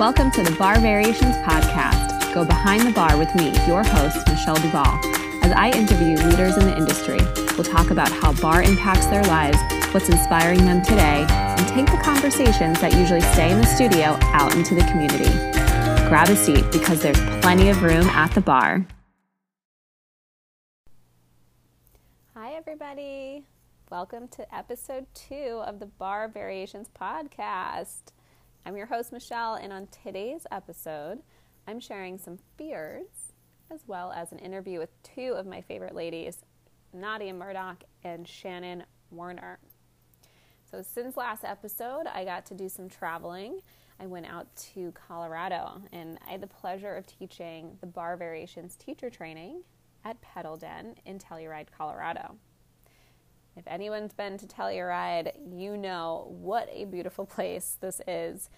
Welcome to the Barre Variations Podcast. Go behind the bar with me, your host, Michelle Duval. As I interview leaders in the industry, we'll talk about how bar impacts their lives, what's inspiring them today, and take the conversations that usually stay in the studio out into the community. Grab a seat because there's plenty of room at the bar. Hi, everybody. Welcome to episode two of the Barre Variations Podcast. I'm your host, Michelle, and on today's episode, I'm sharing some fears as well as an interview with two of my favorite ladies, Nadia Murdoch and Shannon Warner. So, since last episode, I got to do some traveling. I went out to Colorado and I had the pleasure of teaching the Barre Variations teacher training at Pedal Den in Telluride, Colorado. If anyone's been to Telluride, you know what a beautiful place this is.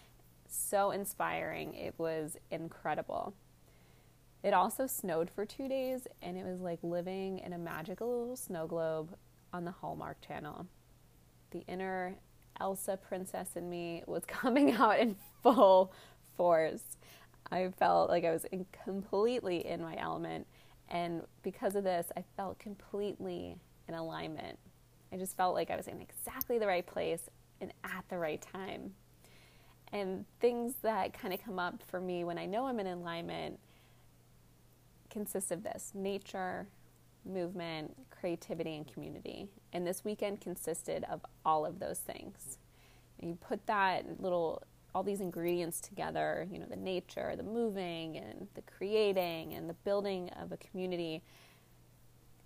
So inspiring. It was incredible. It also snowed for two days, and it was like living in a magical little snow globe on the Hallmark Channel. The inner Elsa princess in me was coming out in full force. I felt like I was in completely in my element, and because of this, I felt completely in alignment I just felt like I was in exactly the right place and at the right time. And things that kind of come up for me when I know I'm in alignment consist of this nature, movement, creativity, and community. And this weekend consisted of all of those things. And you put that little, all these ingredients together, you know, the nature, the moving, and the creating, and the building of a community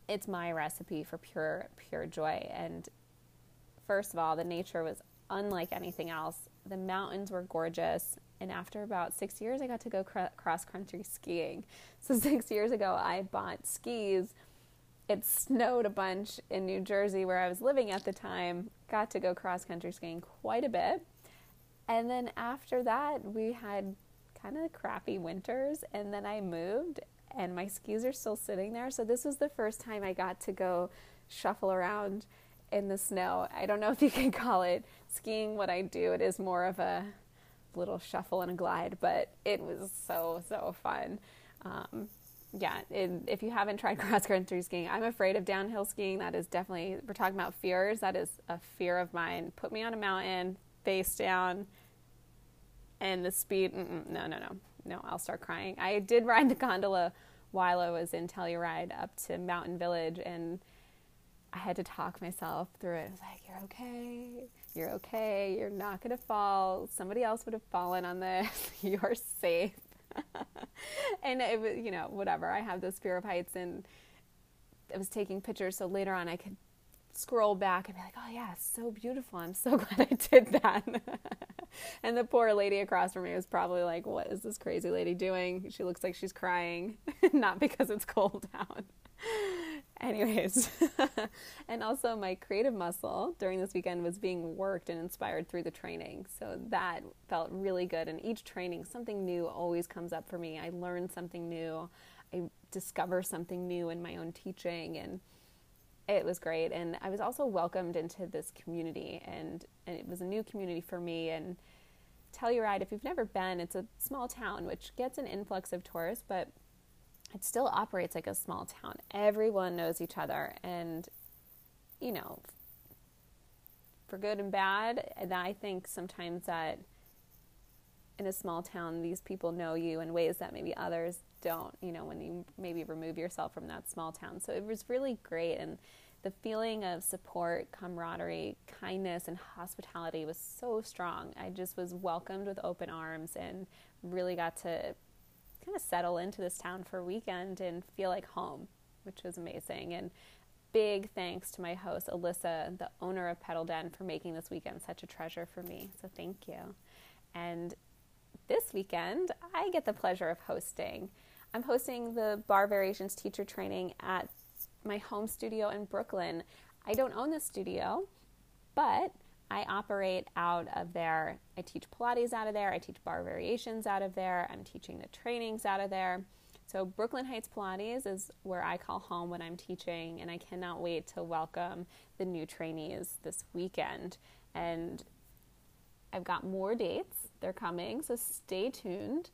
it's my recipe for pure pure joy. And first of all the nature was unlike anything else. The mountains were gorgeous. And after about six years i got to go cr- cross country skiing. So six years ago i bought skis. It snowed a bunch in new jersey where i was living at the time. Got to go cross country skiing quite a bit. And then after that we had kind of crappy winters. And then i moved and my skis are still sitting there. So this was the first time I got to go shuffle around in the snow. I don't know if you can call it skiing what I do. It is more of a little shuffle and a glide, but it was so so fun. Um, yeah, if you haven't tried cross country skiing, I'm afraid of downhill skiing. That is definitely we're talking about fears. That is a fear of mine. Put me on a mountain, face down, and the speed. no, no, no, no. I'll start crying. I did ride the gondola while I was in Telluride up to Mountain Village, and I had to talk myself through it. I was like, "You're okay. You're okay. You're not gonna fall. Somebody else would have fallen on this. You're safe." and it was, you know, whatever. I have this fear of heights, and I was taking pictures, so later on I could scroll back and be like, "Oh yeah, so beautiful. I'm so glad I did that." and the poor lady across from me was probably like, "What is this crazy lady doing? She looks like she's crying, not because it's cold out." Anyways, and also my creative muscle during this weekend was being worked and inspired through the training. So that felt really good. And each training, something new always comes up for me. I learn something new. I discover something new in my own teaching and it was great. And i was also welcomed into this community and, and it was a new community for me. And telluride if you've never been it's a small town which gets an influx of tourists but it still operates like a small town. Everyone knows each other. And you know for good and bad and i think sometimes that in a small town these people know you in ways that maybe others don't, you know, when you maybe remove yourself from that small town. So it was really great. And the feeling of support, camaraderie, kindness, and hospitality was so strong. I just was welcomed with open arms and really got to kind of settle into this town for a weekend and feel like home, which was amazing. And big thanks to my host, Alyssa, the owner of Pedal Den, for making this weekend such a treasure for me. So thank you. And this weekend, I get the pleasure of hosting. I'm hosting the Barre Variations teacher training at my home studio in Brooklyn. I don't own the studio, but I operate out of there. I teach Pilates out of there. I teach barre variations out of there. I'm teaching the trainings out of there. So, Brooklyn Heights Pilates is where I call home when I'm teaching, and I cannot wait to welcome the new trainees this weekend. And I've got more dates. They're coming, so stay tuned.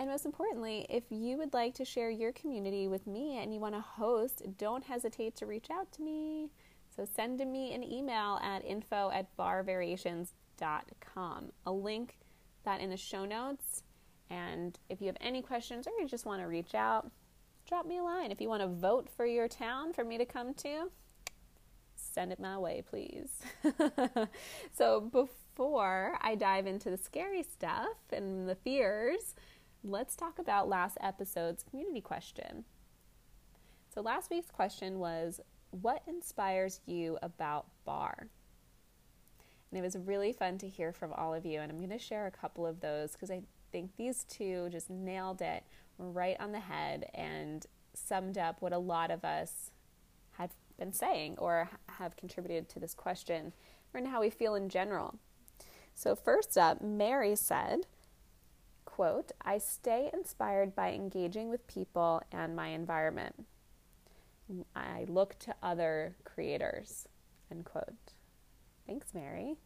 And most importantly, if you would like to share your community with me and you want to host, don't hesitate to reach out to me. So send me an email at info at barrevariations.com. I'll link that in the show notes. And if you have any questions or you just want to reach out, drop me a line. If you want to vote for your town for me to come to, send it my way, please. so before I dive into the scary stuff and the fears, let's talk about last episode's community question. So, last week's question was What inspires you about bar? And it was really fun to hear from all of you. And I'm going to share a couple of those because I think these two just nailed it right on the head and summed up what a lot of us had been saying or have contributed to this question and how we feel in general. So, first up, Mary said, quote, I stay inspired by engaging with people and my environment. I look to other creators, end quote. Thanks, Mary.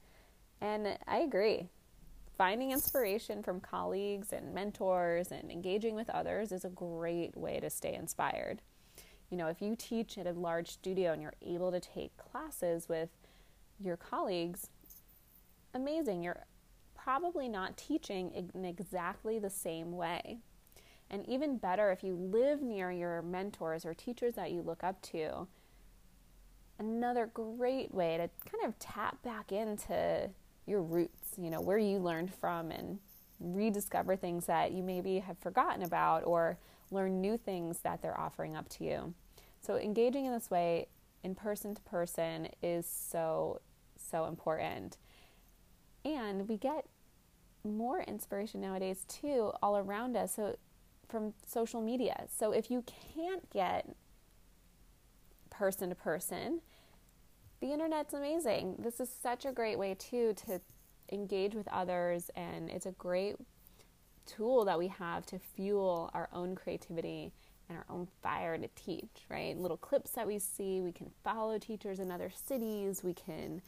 And I agree. Finding inspiration from colleagues and mentors and engaging with others is a great way to stay inspired. You know, if you teach at a large studio and you're able to take classes with your colleagues, amazing. You're probably not teaching in exactly the same way. And even better, if you live near your mentors or teachers that you look up to, another great way to kind of tap back into your roots, you know, where you learned from and rediscover things that you maybe have forgotten about or learn new things that they're offering up to you. So, engaging in this way, in person to person, is so, so important. And we get more inspiration nowadays too all around us so from social media. So if you can't get person to person the internet's amazing. This is such a great way too to engage with others and it's a great tool that we have to fuel our own creativity and our own fire to teach right? Little clips that we see we can follow teachers in other cities we can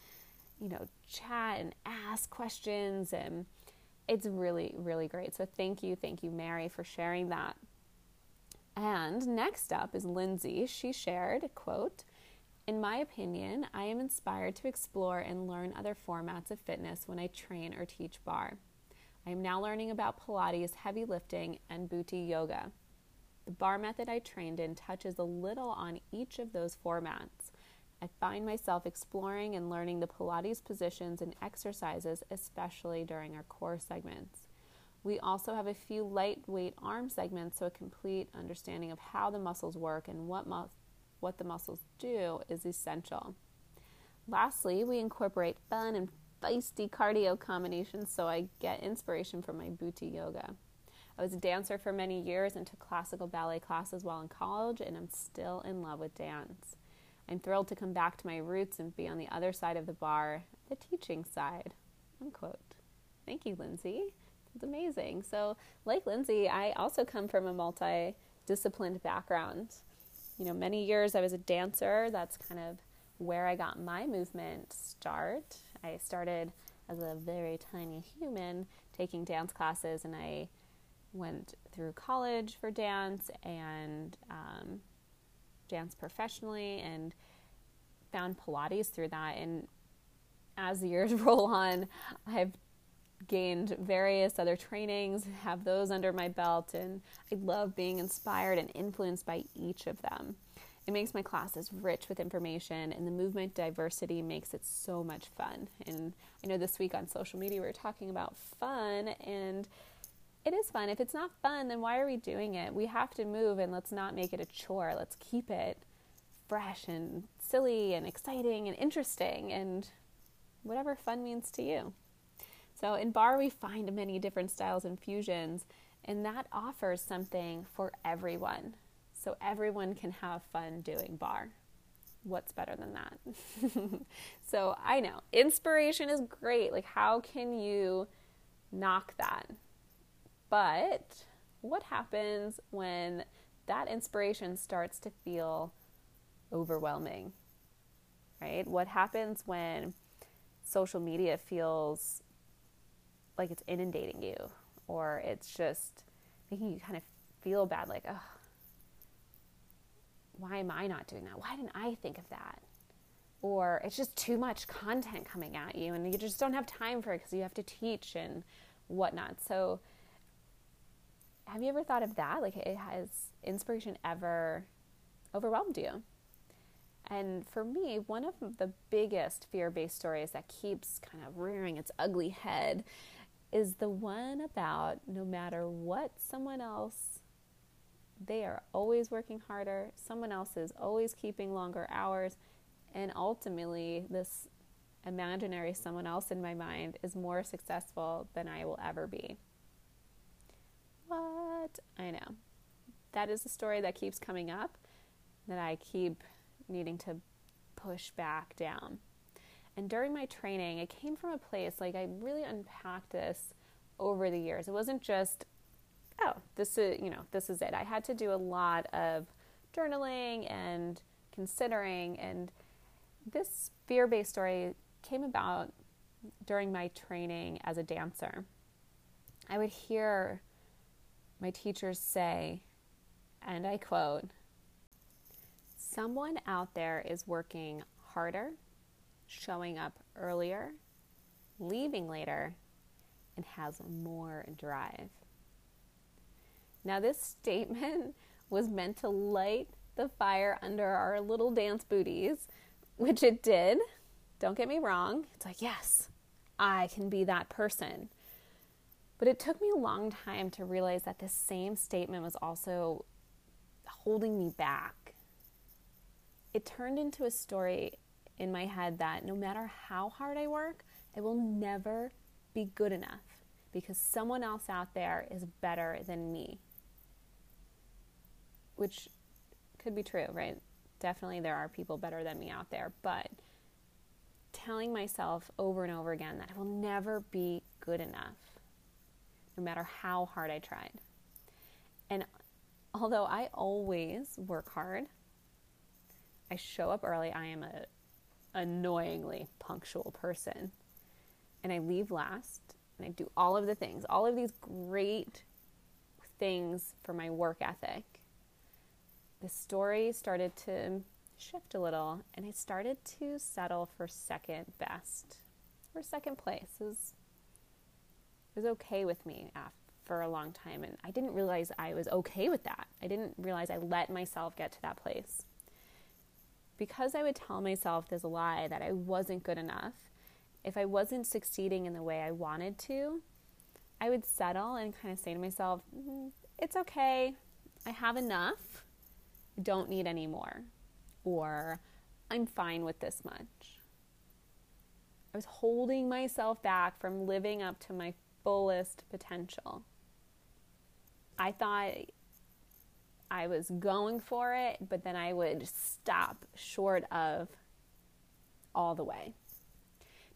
you know chat and ask questions and it's really, really great. So thank you, thank you, Mary, for sharing that. And next up is Lindsay. She shared, quote, in my opinion, I am inspired to explore and learn other formats of fitness when I train or teach bar. I am now learning about Pilates, heavy lifting, and Buti yoga. The bar method I trained in touches a little on each of those formats. I find myself exploring and learning the Pilates positions and exercises, especially during our core segments. We also have a few lightweight arm segments, so a complete understanding of how the muscles work and what, mu- what the muscles do is essential. Lastly, we incorporate fun and feisty cardio combinations, so I get inspiration from my Buti yoga. I was a dancer for many years and took classical ballet classes while in college, and I'm still in love with dance. I'm thrilled to come back to my roots and be on the other side of the bar, the teaching side. Unquote. Thank you, Lindsay. It's amazing. So, like Lindsay, I also come from a multi-disciplined background. You know, many years I was a dancer. That's kind of where I got my movement start. I started as a very tiny human taking dance classes, and I went through college for dance and um, dance professionally and found Pilates through that. And as the years roll on, I've gained various other trainings, have those under my belt, and I love being inspired and influenced by each of them. It makes my classes rich with information, and the movement diversity makes it so much fun. And I know this week on social media we are talking about fun, and it is fun. If it's not fun, then why are we doing it? We have to move and let's not make it a chore. Let's keep it fresh and silly and exciting and interesting and whatever fun means to you. So in bar, we find many different styles and fusions, and that offers something for everyone. So everyone can have fun doing bar. What's better than that? so I know inspiration is great. Like, how can you knock that? But what happens when that inspiration starts to feel overwhelming? Right? What happens when social media feels like it's inundating you or it's just making you kind of feel bad like, oh, why am I not doing that? Why didn't I think of that? Or it's just too much content coming at you and you just don't have time for it because you have to teach and whatnot. So, have you ever thought of that? Like, it has inspiration ever overwhelmed you? And for me, one of the biggest fear based stories that keeps kind of rearing its ugly head is the one about no matter what someone else, they are always working harder, someone else is always keeping longer hours, and ultimately, this imaginary someone else in my mind is more successful than I will ever be. What? I know. That is a story that keeps coming up, that I keep needing to push back down. And during my training, it came from a place like I really unpacked this over the years. It wasn't just, oh, this is, you know, this is it. I had to do a lot of journaling and considering. And this fear based story came about during my training as a dancer. I would hear my teachers say, and I quote, someone out there is working harder, showing up earlier, leaving later, and has more drive. Now, this statement was meant to light the fire under our little dance booties, which it did. Don't get me wrong. It's like, yes, I can be that person. But it took me a long time to realize that this same statement was also holding me back. It turned into a story in my head that no matter how hard I work, I will never be good enough because someone else out there is better than me. Which could be true, right? Definitely there are people better than me out there, but telling myself over and over again that I will never be good enough, no matter how hard I tried. And although I always work hard, I show up early, I am a annoyingly punctual person. And I leave last and I do all of the things, all of these great things for my work ethic. The story started to shift a little and I started to settle for second best or second place. It was, was okay with me for a long time and I didn't realize I was okay with that. I didn't realize I let myself get to that place. Because I would tell myself this lie that I wasn't good enough if I wasn't succeeding in the way I wanted to, I would settle and kind of say to myself, mm, it's okay. I have enough. Don't need any more. Or I'm fine with this much. I was holding myself back from living up to my fullest potential. I thought I was going for it, but then I would stop short of all the way.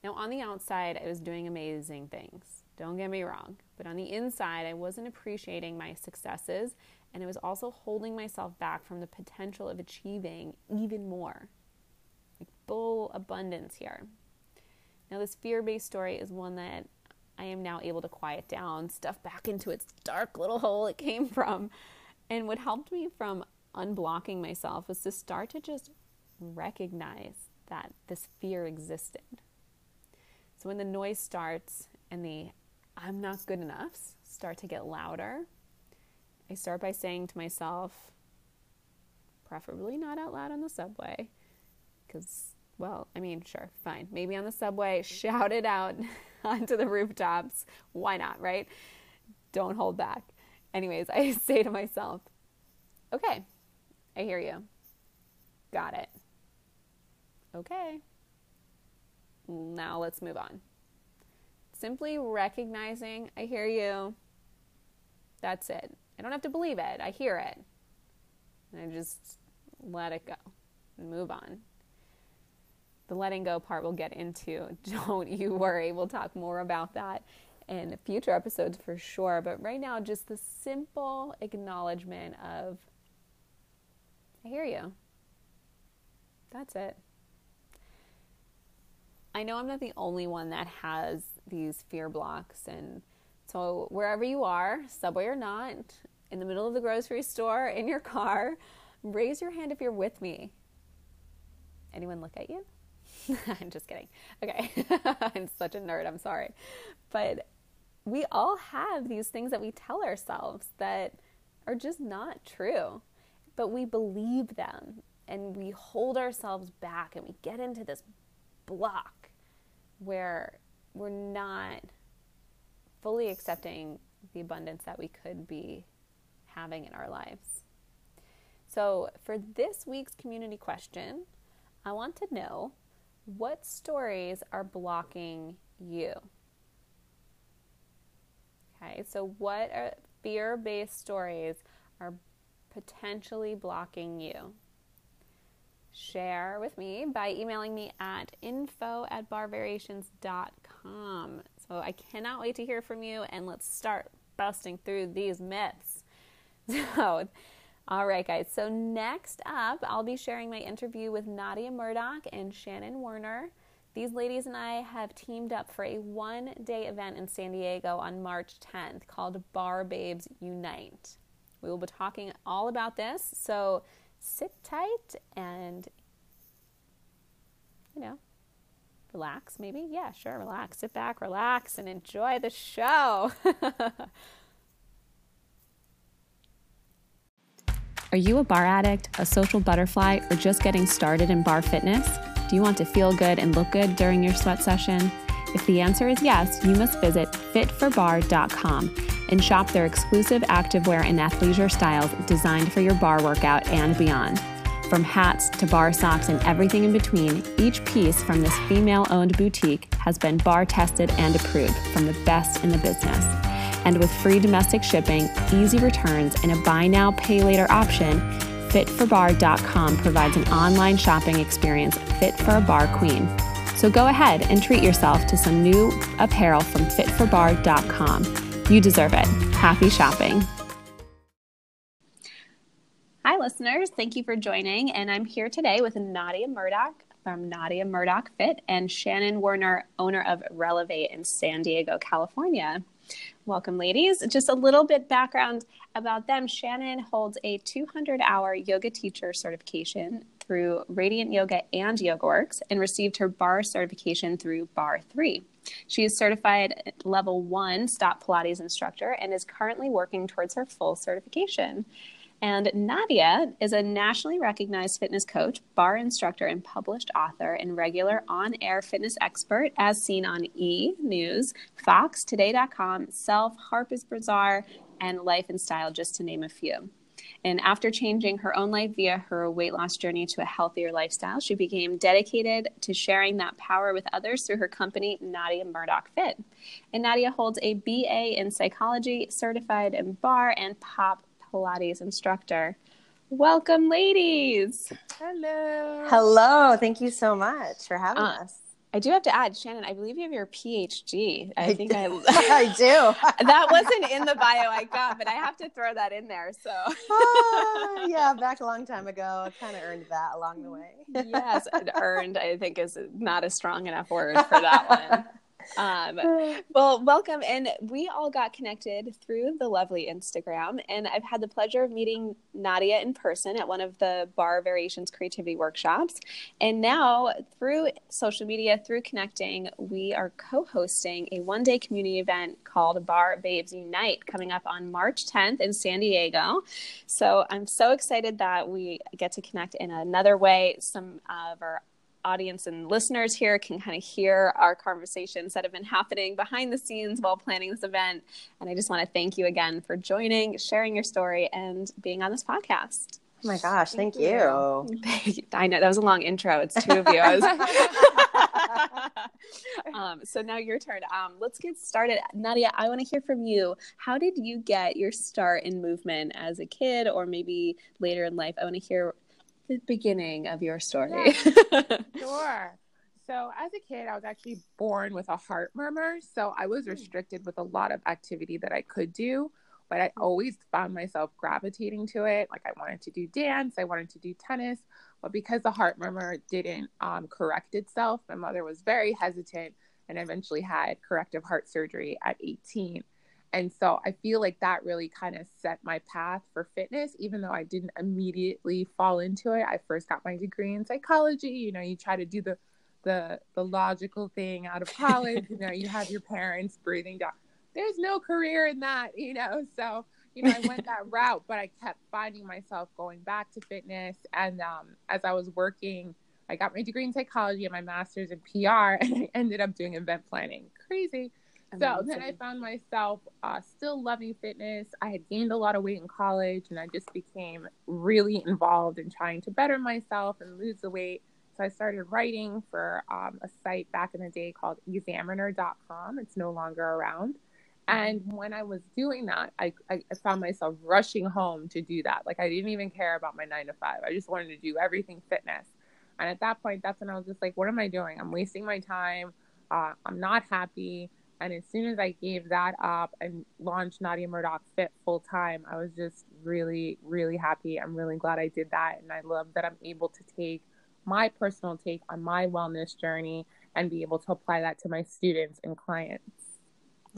Now, on the outside, I was doing amazing things. Don't get me wrong. But on the inside, I wasn't appreciating my successes and I was also holding myself back from the potential of achieving even more. Like full abundance here. Now, this fear based story is one that I am now able to quiet down, stuff back into its dark little hole it came from. And what helped me from unblocking myself was to start to just recognize that this fear existed. So when the noise starts and the I'm not good enough start to get louder, I start by saying to myself, preferably not out loud on the subway, because, well, I mean, sure, fine. Maybe on the subway, shout it out onto the rooftops. Why not, right? Don't hold back. Anyways, I say to myself, okay, I hear you. Got it. Okay, now let's move on. Simply recognizing, I hear you. That's it. I don't have to believe it. I hear it. And I just let it go and move on. The letting go part we'll get into. Don't you worry. We'll talk more about that in future episodes for sure. But right now, just the simple acknowledgement of, I hear you. That's it. I know I'm not the only one that has these fear blocks. And so, wherever you are, subway or not, in the middle of the grocery store, in your car, raise your hand if you're with me. Anyone look at you? I'm just kidding. Okay. I'm such a nerd. I'm sorry. But we all have these things that we tell ourselves that are just not true, but we believe them and we hold ourselves back and we get into this block where we're not fully accepting the abundance that we could be having in our lives. So, for this week's community question, I want to know what stories are blocking you? Okay, so what fear based stories are potentially blocking you? Share with me by emailing me at info at barrevariations.com. So I cannot wait to hear from you and let's start busting through these myths. So, all right, guys. So, next up, I'll be sharing my interview with Nadia Murdoch and Shannon Werner. These ladies and I have teamed up for a one day event in San Diego on March 10th called Barre Babes Unite. We will be talking all about this, so sit tight and, you know, relax maybe. Yeah, sure, relax. Sit back, relax, and enjoy the show. Are you a bar addict, a social butterfly, or just getting started in bar fitness? Do you want to feel good and look good during your sweat session? If the answer is yes, you must visit fitforbarre.com and shop their exclusive activewear and athleisure styles designed for your bar workout and beyond. From hats to bar socks and everything in between, each piece from this female owned boutique has been bar tested and approved from the best in the business. And with free domestic shipping, easy returns, and a buy now, pay later option, fitforbarre.com provides an online shopping experience fit for a bar queen. So go ahead and treat yourself to some new apparel from fitforbarre.com. You deserve it. Happy shopping. Hi, listeners. Thank you for joining. And I'm here today with Nadia Murdoch from Nadia Murdoch Fit and Shannon Werner, owner of Relevate in San Diego, California. Welcome, ladies. Just a little bit background about them. Shannon holds a 200 hour yoga teacher certification through Radiant Yoga and YogaWorks and received her bar certification through Bar 3. She is certified level 1 STOTT Pilates instructor and is currently working towards her full certification. And Nadia is a nationally recognized fitness coach, bar instructor, and published author and regular on air fitness expert, as seen on E! News, Fox, Today.com, Self, Harper's Bazaar, and Life and Style, just to name a few. And after changing her own life via her weight loss journey to a healthier lifestyle, she became dedicated to sharing that power with others through her company, Nadia Murdoch Fit. And Nadia holds a BA in psychology, certified in bar and pop Pilates instructor. Welcome, ladies. Hello. Hello. Thank you so much for having uh, us. I do have to add, Shannon, I believe you have your PhD. I, I think I, I do. that wasn't in the bio I got, but I have to throw that in there. So, uh, yeah, back a long time ago, I kind of earned that along the way. yes, earned, I think, is not a strong enough word for that one. Um, well, welcome. And we all got connected through the lovely Instagram. And I've had the pleasure of meeting Nadia in person at one of the Barre Variations Creativity Workshops. And now, through social media, through connecting, we are co hosting a one day community event called Barre Babes Unite coming up on March 10th in San Diego. So I'm so excited that we get to connect in another way. Some of our audience and listeners here can kind of hear our conversations that have been happening behind the scenes while planning this event. And I just want to thank you again for joining, sharing your story, and being on this podcast. Oh my gosh, thank, thank you. you. I know that was a long intro. It's two of you. um, so now your turn. Um, let's get started. Nadia, I want to hear from you. How did you get your start in movement as a kid or maybe later in life? I want to hear the beginning of your story. Yeah, sure. So, as a kid, I was actually born with a heart murmur. So, I was hmm. restricted with a lot of activity that I could do, but I always found myself gravitating to it. Like, I wanted to do dance, I wanted to do tennis, But because the heart murmur didn't um, correct itself, my mother was very hesitant and eventually had corrective heart surgery at 18. And so I feel like that really kind of set my path for fitness, even though I didn't immediately fall into it. I first got my degree in psychology. You know, you try to do the the the logical thing out of college. you know, you have your parents breathing down. There's no career in that, you know. So, you know, I went that route, but I kept finding myself going back to fitness. And um, as I was working, I got my degree in psychology and my master's in PR, and I ended up doing event planning. Crazy. Amazing. So then I found myself uh, still loving fitness. I had gained a lot of weight in college and I just became really involved in trying to better myself and lose the weight. So I started writing for um, a site back in the day called examiner.com. It's no longer around. And when I was doing that, I, I, found myself rushing home to do that. Like I didn't even care about my nine to five. I just wanted to do everything fitness. And at that point, that's when I was just like, what am I doing? I'm wasting my time. Uh, I'm not happy. And as soon as I gave that up and launched Nadia Murdoch Fit full time, I was just really, really happy. I'm really glad I did that. And I love that I'm able to take my personal take on my wellness journey and be able to apply that to my students and clients.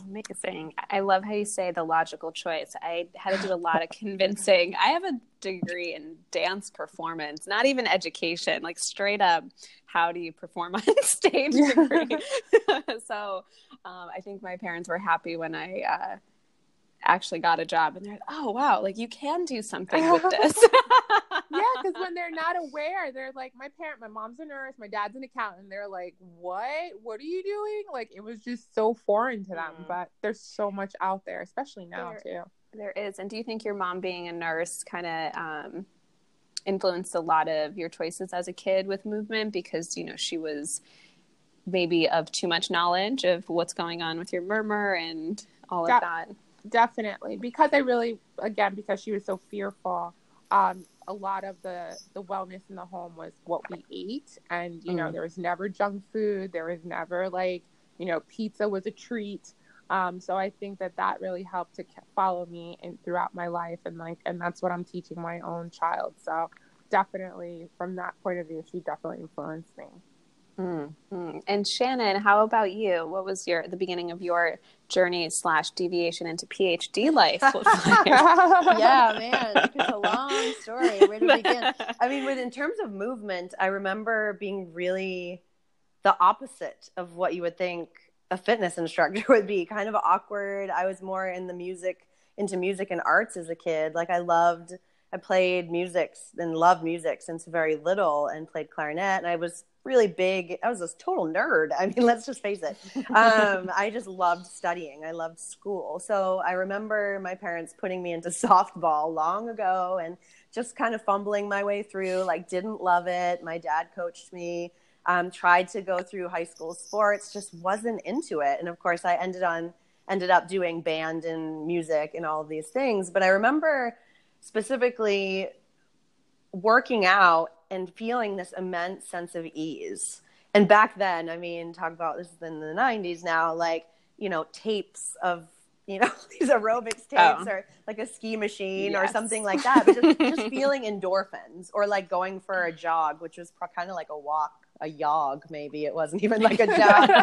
Amazing. I love how you say the logical choice. I had to do a lot of convincing. I have a degree in dance performance, not even education, like straight up, how do you perform on stage degree. so um, I think my parents were happy when I uh, actually got a job and they're like, oh, wow, like you can do something with this. yeah, because when they're not aware, they're like, my parent, my mom's a nurse, my dad's an accountant. They're like, what? What are you doing? Like, it was just so foreign to them. Mm. But there's so much out there, especially now, there, too. There is. And do you think your mom being a nurse kind of um, influenced a lot of your choices as a kid with movement because, you know, she was maybe of too much knowledge of what's going on with your murmur and all of that? Definitely. Because I really, again, because she was so fearful um, a lot of the the wellness in the home was what we ate. And you know mm. there was never junk food. There was never like you know pizza was a treat. Um, so i think that that really helped to follow me and throughout my life. And like and that's what i'm teaching my own child. So definitely from that point of view she definitely influenced me Mm-hmm. And Shannon, how about you? What was your the beginning of your journey slash deviation into PhD life? yeah, man, it's a long story. Where to begin? I mean, with in terms of movement, I remember being really the opposite of what you would think a fitness instructor would be. Kind of awkward. I was more in the music, into music and arts as a kid. Like I loved. I played music and loved music since very little and played clarinet. And I was really big. I was a total nerd. I mean, let's just face it. Um, I just loved studying. I loved school. So I remember my parents putting me into softball long ago and just kind of fumbling my way through. Like, didn't love it. My dad coached me. Um, tried to go through high school sports, just wasn't into it. And of course, I ended on ended up doing band and music and all of these things. But I remember specifically working out and feeling this immense sense of ease. And back then, I mean, talk about this in the 90s now, like, you know, tapes of, you know, these aerobics oh. tapes oh. or like a ski machine yes. or something like that. But just, just feeling endorphins or like going for a jog, which was kind of like a walk a yog maybe. It wasn't even like a jog.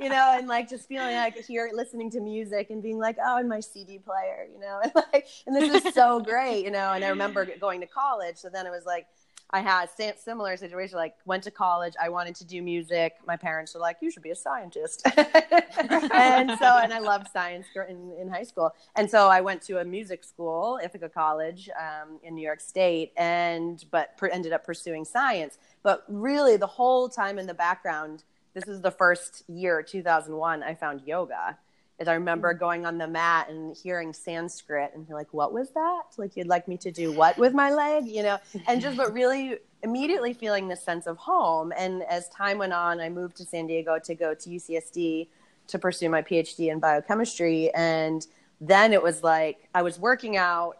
You, know, and like just feeling like here listening to music and being like oh in my cd player you know and like and this is so great you know and i remember going to college so then it was like I had similar situation. Like went to college, I wanted to do music. My parents were like, "You should be a scientist," and so and I loved science in, in high school. And so I went to a music school, Ithaca College, um, in New York State, and but per, ended up pursuing science. But really, the whole time in the background, this is the first year, 2001. I found yoga is I remember mm. going on the mat and hearing Sanskrit and you're like, what was that? Like you'd like me to do what with my leg? You know, and just but really immediately feeling this sense of home. And as time went on, I moved to San Diego to go to UCSD to pursue my PhD in biochemistry. And then it was like I was working out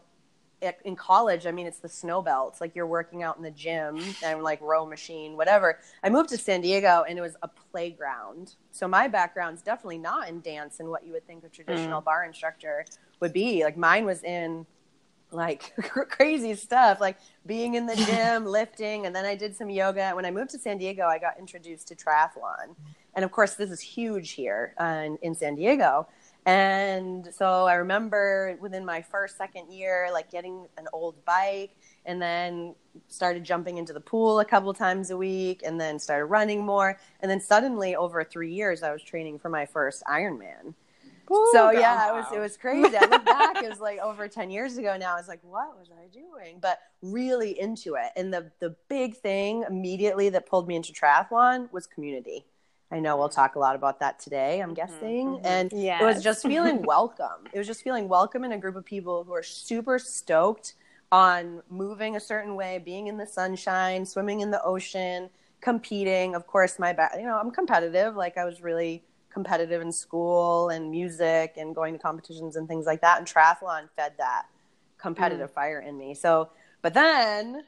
in college, I mean, it's the snow belts. Like you're working out in the gym and like row machine, whatever. I moved to San Diego and it was a playground. So my background's definitely not in dance and what you would think a traditional mm. bar instructor would be. Like mine was in like crazy stuff, like being in the gym, lifting, and then I did some yoga. When I moved to San Diego, I got introduced to triathlon, and of course, this is huge here uh, in, in San Diego. And so I remember within my first, second year, like getting an old bike and then started jumping into the pool a couple times a week and then started running more. And then suddenly over three years, I was training for my first Ironman. Ooh, so yeah, it was it was crazy. I look back, it was like over ten years ago now. I was like, what was I doing? But really into it. And the the big thing immediately that pulled me into triathlon was community. I know we'll talk a lot about that today, I'm mm-hmm, guessing. Mm-hmm. And yes. it was just feeling welcome. it was just feeling welcome in a group of people who are super stoked on moving a certain way, being in the sunshine, swimming in the ocean, competing. Of course, my back, you know, I'm competitive. Like I was really competitive in school and music and going to competitions and things like that. And triathlon fed that competitive mm. fire in me. So, but then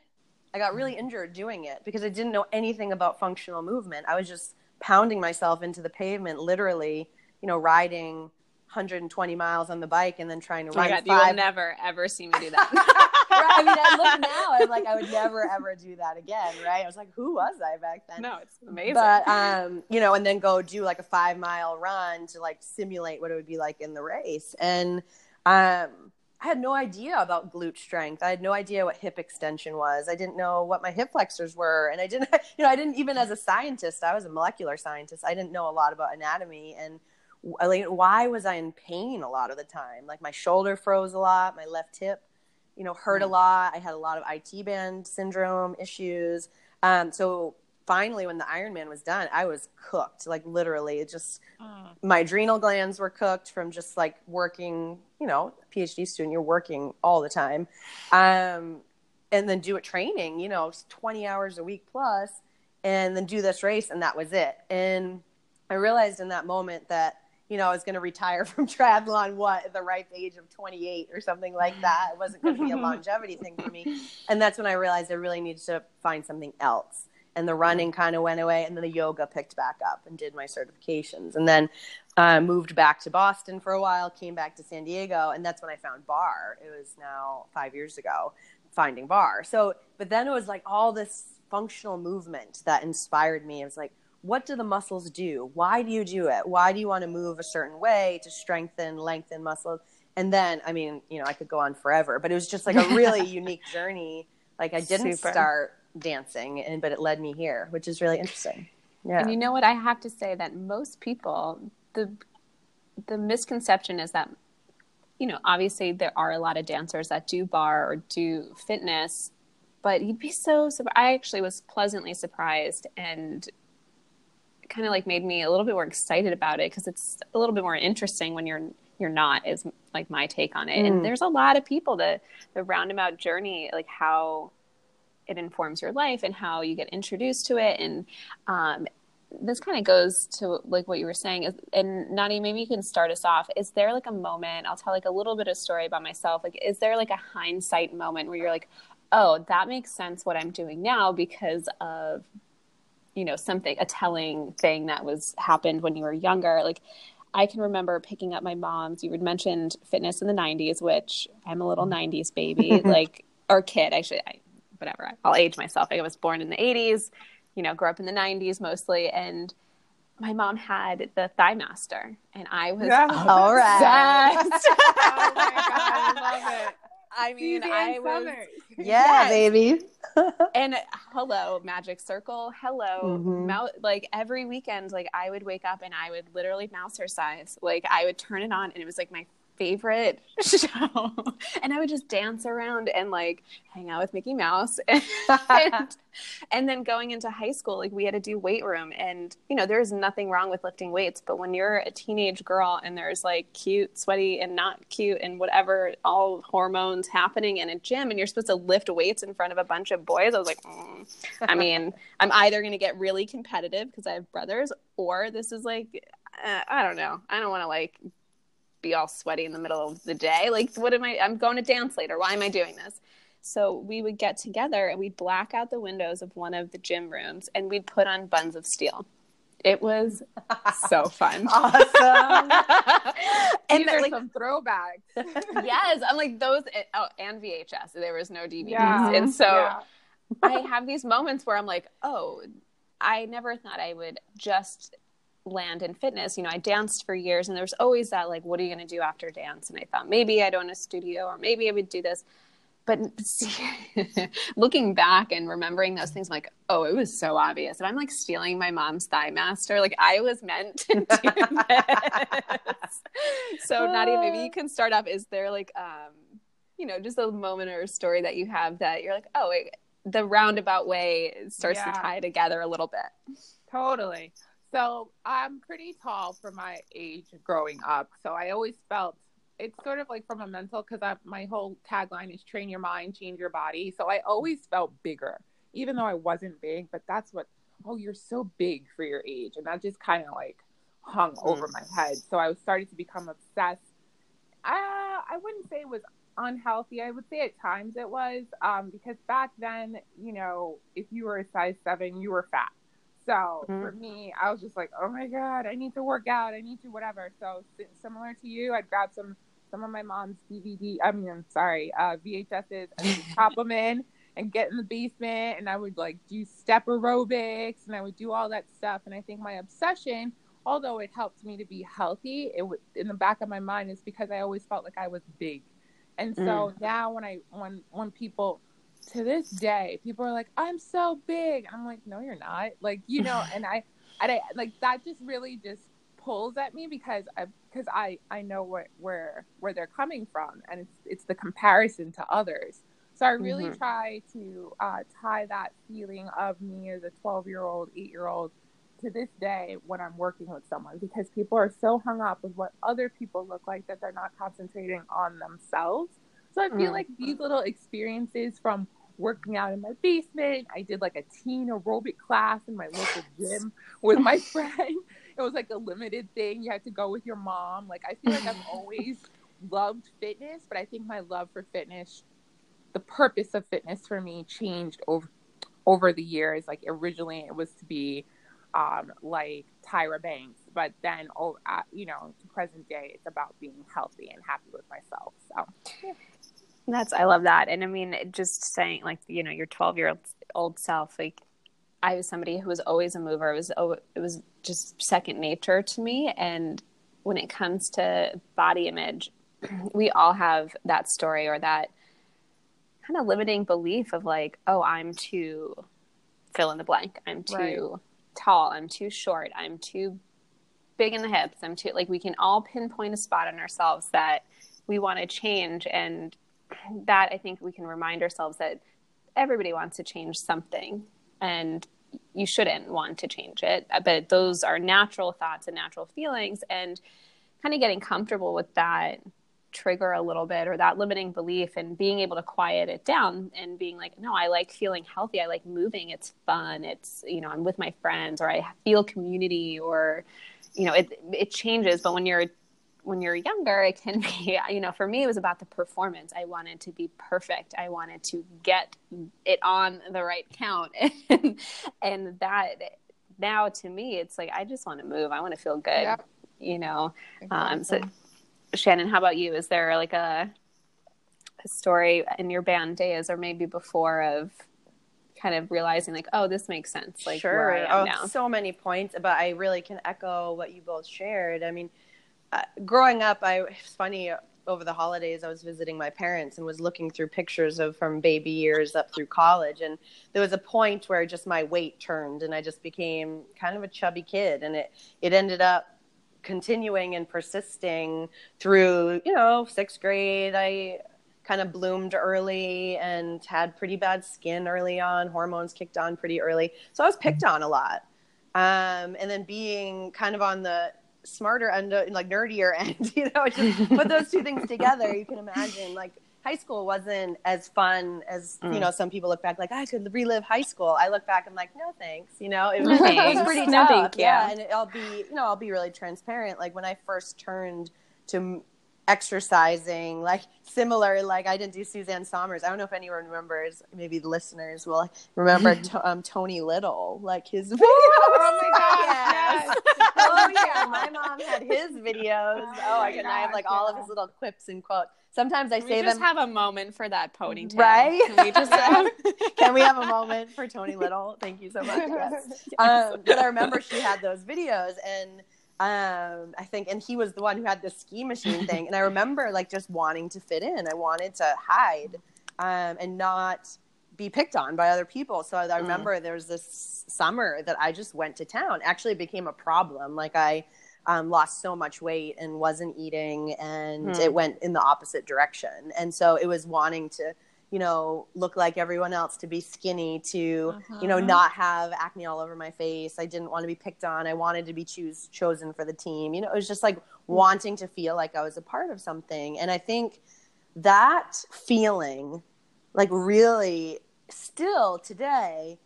I got really injured doing it because I didn't know anything about functional movement. I was just pounding myself into the pavement, literally, you know, riding 120 miles on the bike and then trying to oh run. God, five. You will never ever see me do that. right? I mean, I look now, I'm like, I would never ever do that again, right? I was like, who was I back then? No, it's amazing. But um, you know, and then go do like a five mile run to like simulate what it would be like in the race, and um. I had no idea about glute strength. I had no idea what hip extension was. I didn't know what my hip flexors were. And I didn't, you know, I didn't even as a scientist, I was a molecular scientist. I didn't know a lot about anatomy and like why was I in pain a lot of the time? Like my shoulder froze a lot, my left hip, you know, hurt a mm. lot. I had a lot of IT band syndrome issues. Um, so finally, when the Ironman was done, I was cooked. Like literally, it just mm. my adrenal glands were cooked from just like working. You know, PhD student, you're working all the time, um, and then do a training. You know, twenty hours a week plus, and then do this race, and that was it. And I realized in that moment that you know, I was going to retire from triathlon, what, at the ripe age of 28 or something like that. It wasn't going to be a longevity thing for me. And that's when I realized I really needed to find something else. And the running kind of went away, and then the yoga picked back up and did my certifications. And then uh, moved back to Boston for a while, came back to San Diego, and that's when I found bar It was now five years ago, finding bar So, but then it was like all this functional movement that inspired me. It was like, what do the muscles do? Why do you do it? Why do you want to move a certain way to strengthen, lengthen muscles? And then, I mean, you know, I could go on forever, but it was just like a really unique journey. Like I didn't Super. start dancing, and but it led me here, which is really interesting. Yeah. And you know what? I have to say that most people, the the misconception is that, you know, obviously there are a lot of dancers that do bar or do fitness, but you'd be so. I actually was pleasantly surprised and kind of like made me a little bit more excited about it because it's a little bit more interesting when you're you're not is like my take on it mm. and there's a lot of people that the roundabout journey like how it informs your life and how you get introduced to it and um, this kind of goes to like what you were saying is, and Nani, maybe you can start us off. Is there like a moment, I'll tell like a little bit of story about myself. Like, is there like a hindsight moment where you're like, oh, that makes sense what I'm doing now because of you know something a telling thing that was happened when you were younger like i can remember picking up my mom's you had mentioned fitness in the 90s which i'm a little 90s baby like or kid actually I, whatever i'll age myself i was born in the 80s you know grew up in the 90s mostly and my mom had the Thighmaster, and I was yeah. all right. oh my god, I love it. I mean, I was yeah, yes. baby. and hello, Magic Circle. Hello, mm-hmm. mouse. Like every weekend, like I would wake up and I would literally Mousercise. Like I would turn it on, and it was like my favorite show. and I would just dance around and like hang out with Mickey Mouse. And, and, then going into high school, like we had to do weight room. And, you know, there's nothing wrong with lifting weights. But when you're a teenage girl and there's like cute, sweaty, and not cute, and whatever, all hormones happening in a gym, and you're supposed to lift weights in front of a bunch of boys, I was like, mm. I mean, I'm either going to get really competitive because I have brothers, or this is like, uh, I don't know. I don't want to like be all sweaty in the middle of the day. Like, what am I? I'm going to dance later. Why am I doing this? So we would get together and we'd black out the windows of one of the gym rooms and we'd put on buns of steel. It was so fun. Awesome. These And, are like- some throwbacks. yes, I'm like those. Oh, and VHS. There was no DVDs, Yeah. and so Yeah. I have these moments where I'm like, oh, I never thought I would just land in fitness. You know, I danced for years, and there's always that like, what are you going to do after dance? And I thought maybe I'd own a studio, or maybe I would do this. But see, looking back and remembering those things, I'm like, oh, it was so obvious. And I'm like stealing my mom's thigh master. Like I was meant to do this. so Nadia, maybe you can start off. Is there like, um, you know, just a moment or a story that you have that you're like, oh, it, the roundabout way starts Yeah. to tie together a little bit. Totally. So I'm pretty tall for my age growing up. So I always felt it's sort of like from a mental because my whole tagline is train your mind, change your body. So I always felt bigger, even though I wasn't big. But that's what, oh, you're so big for your age. And that just kind of like hung over my head. So I was starting to become obsessed. Uh, I wouldn't say it was unhealthy. I would say at times it was um, because back then, you know, if you were a size seven, you were fat. So for me, I was just like, oh my god, I need to work out. I need to whatever. So similar to you, I'd grab some some of my mom's DVD. I mean, I'm sorry, uh, VHSs and pop them in and get in the basement. And I would like do step aerobics and I would do all that stuff. And I think my obsession, although it helped me to be healthy, it was in the back of my mind is because I always felt like I was big. And so now when I when when people to this day, people are like, "I'm so big." I'm like, "No, you're not." Like, you know, and I, and I like that just really just pulls at me because I because I I know where where where they're coming from, and it's it's the comparison to others. So I really Mhm. try to uh, tie that feeling of me as a 12 year old, eight year old to this day when I'm working with someone because people are so hung up with what other people look like that they're not concentrating on themselves. So I feel Mm. like these little experiences from working out in my basement, I did like a teen aerobic class in my local gym with my friend. It was like a limited thing. You had to go with your mom. Like I feel like I've always loved fitness, but I think my love for fitness, the purpose of fitness for me changed over over the years. Like originally it was to be um, like Tyra Banks, but then oh, uh, you know, to present day, it's about being healthy and happy with myself. So That's I love that, and I mean, just saying like you know your twelve year old old self. Like I was somebody who was always a mover. It was oh, it was just second nature to me. And when it comes to body image, we all have that story or that kind of limiting belief of like, oh, I'm too fill in the blank. I'm too Right. tall. I'm too short. I'm too big in the hips. I'm too like we can all pinpoint a spot in ourselves that we want to change and that I think we can remind ourselves that everybody wants to change something and you shouldn't want to change it. But those are natural thoughts and natural feelings and kind of getting comfortable with that trigger a little bit or that limiting belief and being able to quiet it down and being like no i like feeling healthy. I like moving. It's fun. It's you know i'm with my friends or i feel community or you know it it changes. But when you're when you're younger it can be you know for me it was about the performance i wanted to be perfect i wanted to get it on the right count and, and that now to me it's like i just want to move i want to feel good Yeah. you know um, so Shannon, how about you? Is there like a, a story in your band days or maybe before of kind of realizing like, oh, this makes sense, like sure. where I am oh, now? so many points, but I really can echo what you both shared. I mean, uh, growing up, I it's funny over the holidays. I was visiting my parents and was looking through pictures of from baby years up through college, and there was a point where just my weight turned, and I just became kind of a chubby kid, and it it ended up continuing and persisting through you know sixth grade. I kind of bloomed early and had pretty bad skin early on. Hormones kicked on pretty early. So I was picked on a lot. Um, and then being kind of on the smarter end, of, like nerdier end, you know, just put those two things together. You can imagine like high school wasn't as fun as, you Mm. know, some people look back like I could relive high school. I look back, I'm like, no, thanks. You know, it was, it was pretty No tough. you. yeah. And I'll be, you know, I'll be really transparent. Like when I first turned to exercising, like similar. Like I didn't do Suzanne Somers. I don't know if anyone remembers. Maybe the listeners will remember to, um, Tony Little, like his videos. Oh my god! Yes. yes. oh yeah, my mom had his videos. Oh Oh, I can. I have like all of his little quips and quotes. Sometimes I Can say we just them. have a moment for that ponytail? Right? Can we just have? Can we have a moment for Tony Little? Thank you so much. Yes. Um, but I remember she had those videos, and um, I think, and he was the one who had the ski machine thing. And I remember like just wanting to fit in. I wanted to hide um, and not be picked on by other people. So I remember there was this summer that I just went to town. Actually, it became a problem. Like I um, lost so much weight and wasn't eating, and Hmm. it went in the opposite direction. And so it was wanting to, you know, look like everyone else, to be skinny, to you know, Uh-huh. not have acne all over my face. I didn't want to be picked on. I wanted to be choose chosen for the team. You know, it was just like wanting to feel like I was a part of something. And I think that feeling, like really, still today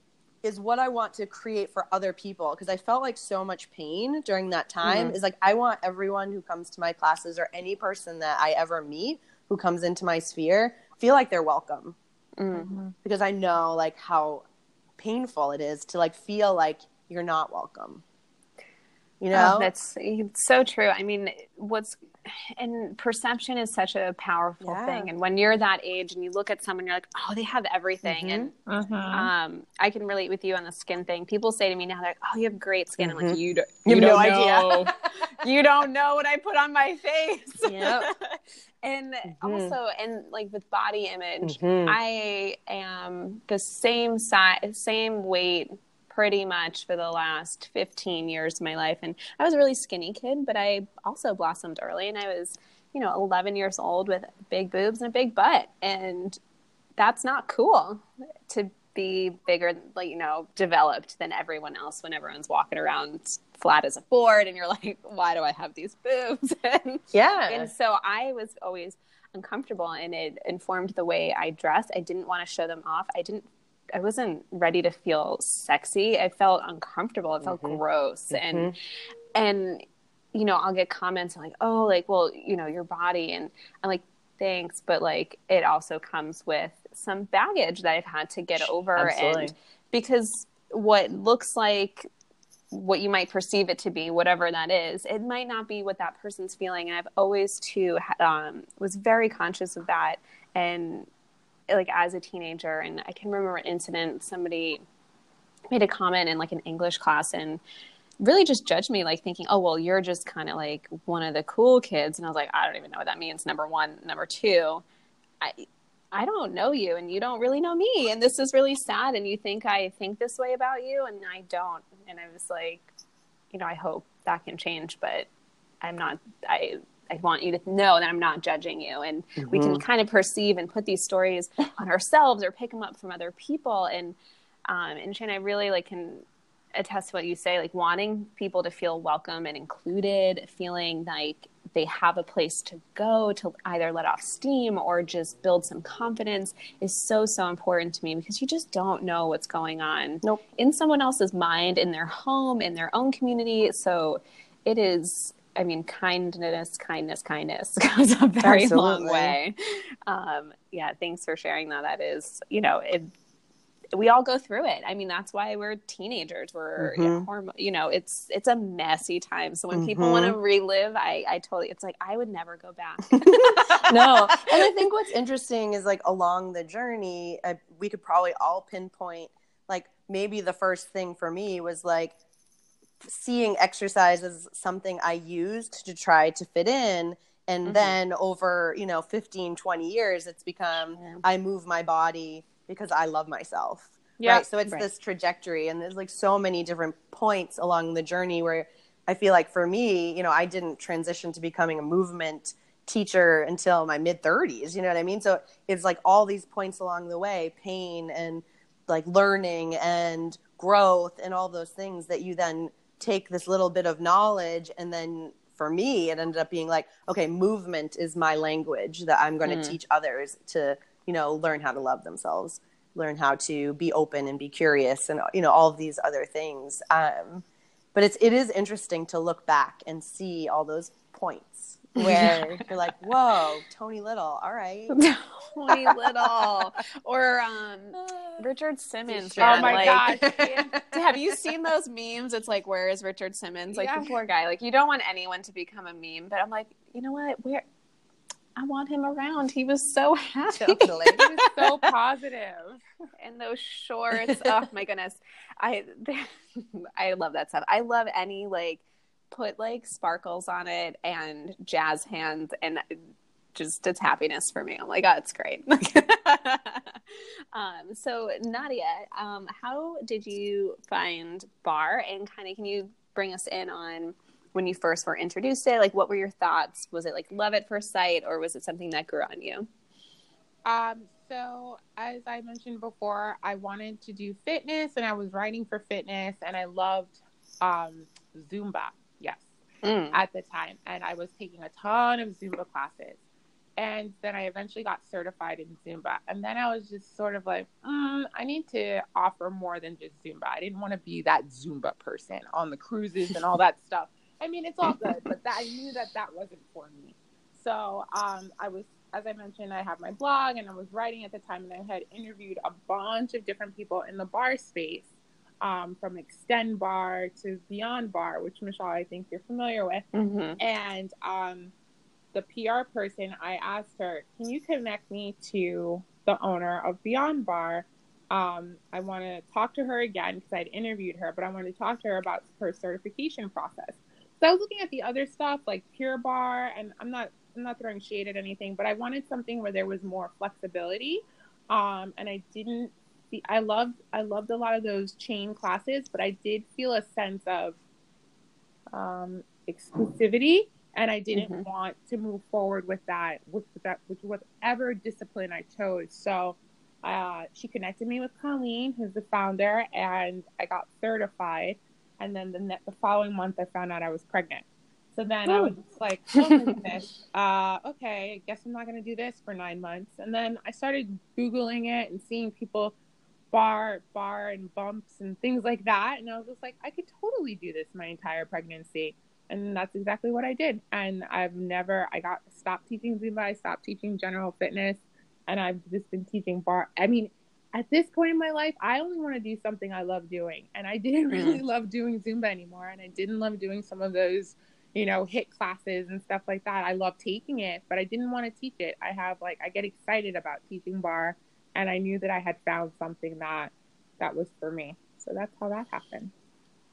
is what I want to create for other people because I felt like so much pain during that time. Is like I want everyone who comes to my classes or any person that I ever meet who comes into my sphere feel like they're welcome Mm. because I know like how painful it is to like feel like you're not welcome. You know? Oh, that's it's so true. I mean, what's and perception is such a powerful Yeah. thing. And when you're that age and you look at someone, you're like, oh, they have everything. Mhm. And Mhm. um, I can relate with you on the skin thing. People say to me now, they're like, oh, you have great skin. I'm like, Mhm. you, do, You have don't no idea." you don't know what I put on my face. Yep. and Mhm. also, and like with body image, Mhm. I am the same size, same weight pretty much for the last 15 years of my life. And I was a really skinny kid, but I also blossomed early and I was, you know, 11 years old with big boobs and a big butt. And that's not cool to be bigger, like, you know, developed than everyone else when everyone's walking around flat as a board and you're like, why do I have these boobs? and yeah. and so I was always uncomfortable and it informed the way I dressed. I didn't want to show them off. I didn't I wasn't ready to feel sexy. I felt uncomfortable. It felt Mhm. gross. And and you know, I'll get comments like, "Oh, like, well, you know, your body." And I'm like, "Thanks, but like it also comes with some baggage that I've had to get over Absolutely. and because what looks like what you might perceive it to be, whatever that is, it might not be what that person's feeling. And I've always too um, was very conscious of that, and like as a teenager, and I can remember an incident. Somebody made a comment in like an English class and really just judged me, like thinking, "Oh, well, you're just kind of like one of the cool kids," and I was like, "I don't even know what that means." Number one, number two, I. I don't know you and you don't really know me and this is really sad and you think I think this way about you and I don't. And I was like you know I hope that can change but I'm not I I want you to know that I'm not judging you. And we can kind of perceive and put these stories on ourselves or pick them up from other people. And um and Shane I really like can attest to what you say like wanting people to feel welcome and included feeling like they have a place to go to either let off steam or just build some confidence is so so important to me because you just don't know what's going on Nope. in someone else's mind in their home in their own community. So it is i mean kindness kindness kindness goes a very long way. Um, yeah thanks for sharing that. That is you know it we all go through it. I mean, that's why we're teenagers. We're yeah, Mhm. hormo- you know, it's it's a messy time. So when people Mhm. want to relive, I I totally it's like I would never go back. no. And I think what's interesting is like along the journey, I, we could probably all pinpoint like maybe the first thing for me was like seeing exercise as something I used to try to fit in. And Mhm. then over, you know, 15, 20 years, it's become Yeah. I move my body because I love myself. Yeah. Right. So it's Right. this trajectory. And there's like so many different points along the journey where I feel like for me, you know, I didn't transition to becoming a movement teacher until my mid 30s. You know what I mean? So it's like all these points along the way pain and like learning and growth and all those things that you then take this little bit of knowledge and then for me it ended up being like okay movement is my language that i'm going to Mm. teach others to you know learn how to love themselves learn how to be open and be curious and you know all of these other things um, but it's it is interesting to look back and see all those points where you're like, whoa, Tony Little, all right. Tony Little or um, Richard Simmons. Oh my like, gosh. have you seen those memes? It's like, where is Richard Simmons? Like Yeah. the poor guy. Like you don't want anyone to become a meme, but I'm like, you know what? Where I want him around. He was so happy. He was so positive. and those shorts. oh my goodness, I I love that stuff. I love any like put like sparkles on it and jazz hands and just it's happiness for me. I'm like, oh, it's great. um, so Nadia, um, how did you find barre and kind of can you bring us in on when you first were introduced to it? Like, what were your thoughts? Was it like love at first sight, or was it something that grew on you? Um, so as I mentioned before, I wanted to do fitness and I was writing for fitness and I loved um, Zumba. Yes. Mm. at the time, and I was taking a ton of Zumba classes. And then I eventually got certified in Zumba. And then I was just sort of like, mm, I need to offer more than just Zumba. I didn't want to be that Zumba person on the cruises and all that stuff. I mean, it's all good, but that, I knew that that wasn't for me. So um, I was, as I mentioned, I have my blog and I was writing at the time, and I had interviewed a bunch of different people in the barre space um, from Extend Barre to Beyond Barre, which Michelle, I think you're familiar with. hmm And um, the PR person, I asked her, "Can you connect me to the owner of Beyond Barre?" Um, I want to talk to her again because I'd interviewed her, but I want to talk to her about her certification process. So I was looking at the other stuff like Pure Barre, and I'm not I'm not throwing shade at anything, but I wanted something where there was more flexibility. Um, and I didn't see I loved I loved a lot of those chain classes, but I did feel a sense of um, exclusivity, and I didn't Mhm. want to move forward with that with that with whatever discipline I chose. So uh, she connected me with Colleen, who's the founder, and I got certified. And then the ne- the following month, I found out I was pregnant. So then I was just like, oh my goodness, uh, okay, I guess I'm not going to do this for nine months. And then I started Googling it and seeing people barre, barre and bumps and things like that. And I was just like, I could totally do this my entire pregnancy. And that's exactly what I did. And I've never, I got stopped teaching Zumba, I stopped teaching general fitness, and I've just been teaching barre. I mean, at this point in my life, I only want to do something I love doing. And I didn't mm. really love doing Zumba anymore. And I didn't love doing some of those, you know, HIIT classes and stuff like that. I love taking it, but I didn't want to teach it. I have like, I get excited about teaching barre. And I knew that I had found something that that was for me. So that's how that happened.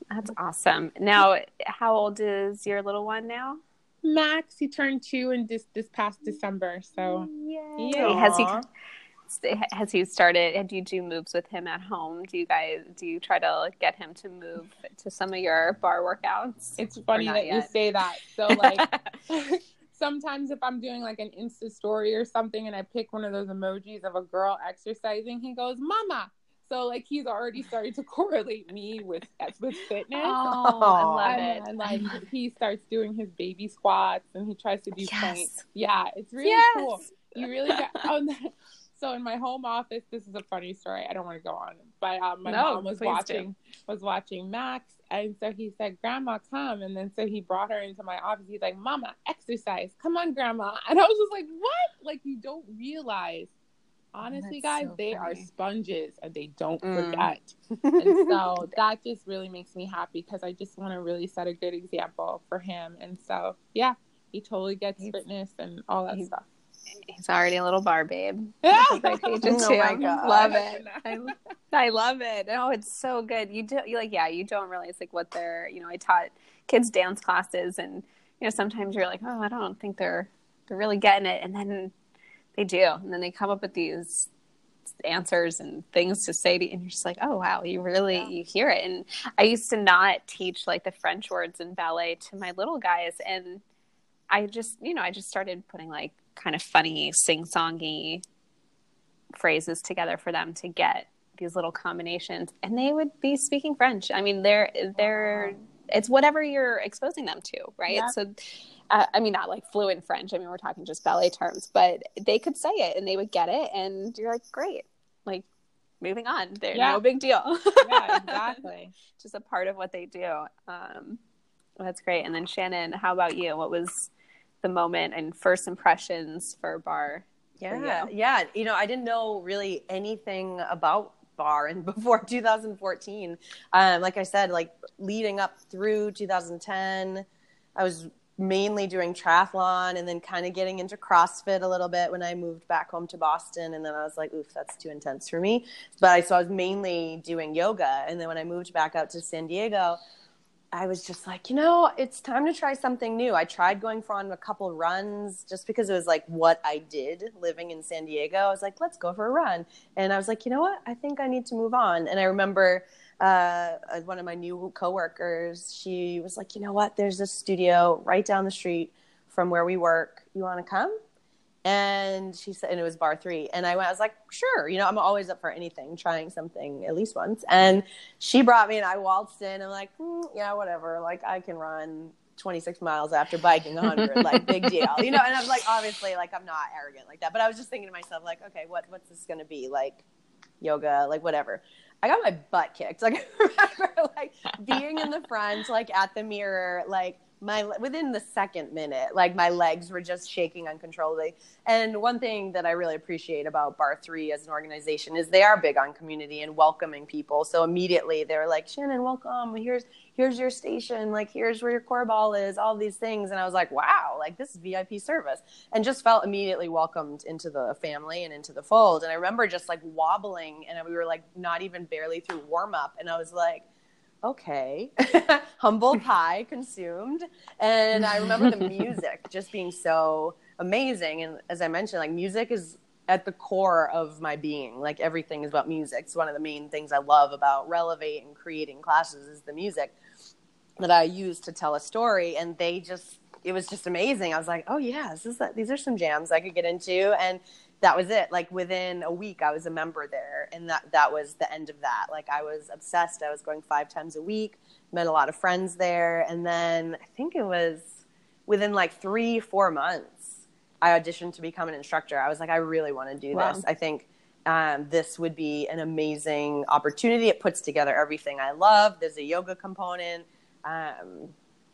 That's awesome. Now, how old is your little one now? Max, he turned two in this this past December. So. Yeah. Has he has he started? Do you do moves with him at home? Do you guys do you try to like, get him to move to some of your barre workouts? it's funny not that you say that. So like sometimes if I'm doing like an Insta story or something and I pick one of those emojis of a girl exercising, he goes, Mama. So like he's already started to correlate me with with fitness. oh, I love and it. And like he starts doing his baby squats and he tries to do Yes. planks. Yeah, it's really yes. cool. You really got. Oh, and then- so in my home office, this is a funny story. I don't want to go on, but um, my No, mom was please do. watching was watching Max, and so he said, "Grandma, come!" And then so he brought her into my office. He's like, "Mama, exercise. Come on, Grandma." And I was just like, "What? Like you don't realize." Honestly, That's guys, so they are sponges and they don't Mm. forget. And so that just really makes me happy because I just want to really set a good example for him. And so, yeah, he totally gets He's- fitness and all that stuff. He's already a little barre babe. Oh my God. Love it. I, I love it. Oh, it's so good. You do you like yeah, you don't realize like what they're you know, I taught kids dance classes and you know, sometimes you're like, Oh, I don't think they're they're really getting it and then they do. And then they come up with these answers and things to say to you and you're just like, Oh wow, you really Yeah. you hear it. And I used to not teach like the French words in ballet to my little guys and I just you know, I just started putting like kind of funny sing songy phrases together for them to get these little combinations. And they would be speaking french. I mean they're they're it's whatever you're exposing them to right? Yeah. so uh, i mean not like fluent french. I mean we're talking just ballet terms but they could say it and they would get it and you're like great. Like moving on. They're Yeah. no big deal. Yeah, exactly. just a part of what they do. Um that's great. And then shannon how about you? What was the moment and first impressions for barre. Yeah, you. yeah. You know, I didn't know really anything about barre and before 2014. Um, like I said, like leading up through 2010, I was mainly doing triathlon and then kind of getting into CrossFit a little bit when I moved back home to Boston. And then I was like, oof, that's too intense for me. But I, so I was mainly doing yoga. And then when I moved back out to San Diego, I was just like, you know, it's time to try something new. I tried going for on a couple runs just because it was like what I did living in San Diego. I was like, let's go for a run. And I was like, you know what? I think I need to move on. And I remember uh, one of my new coworkers, she was like, you know what? There's this studio right down the street from where we work. You want to come? And she said, and it was Barre3. And I went, I was like, sure, you know, I'm always up for anything, trying something at least once. And she brought me and I waltzed in. I'm like, mm, yeah, whatever. Like I can run 26 miles after biking 100, like big deal, you know? And I'm like, obviously, like I'm not arrogant like that, but I was just thinking to myself, like, okay, what, what's this going to be? Like yoga, like whatever. I got my butt kicked. Like I remember like being in the front, like at the mirror, like my within the second minute like my legs were just shaking uncontrollably. And one thing that i really appreciate about Barre3 as an organization is they are big on community and welcoming people. So immediately they were like shannon welcome. Here's here's your station. Like here's where your core ball is all these things. And i was like wow like this is vip service. And just felt immediately welcomed into the family and into the fold. And i remember just like wobbling and we were like not even barely through warm up and i was like okay, humble pie consumed. And I remember the music just being so amazing. And as I mentioned, like music is at the core of my being. Like everything is about music. It's one of the main things I love about Relevate and creating classes is the music that I use to tell a story. And they just, it was just amazing. I was like, oh yeah, this is that, these are some jams I could get into. And that was it. Like within a week, I was a member there, and that that was the end of that. Like I was obsessed. I was going five times a week. Met a lot of friends there, and then I think it was within like three, four months, I auditioned to become an instructor. I was like, I really want to do wow. this. I think um, this would be an amazing opportunity. It puts together everything I love. There's a yoga component. Um,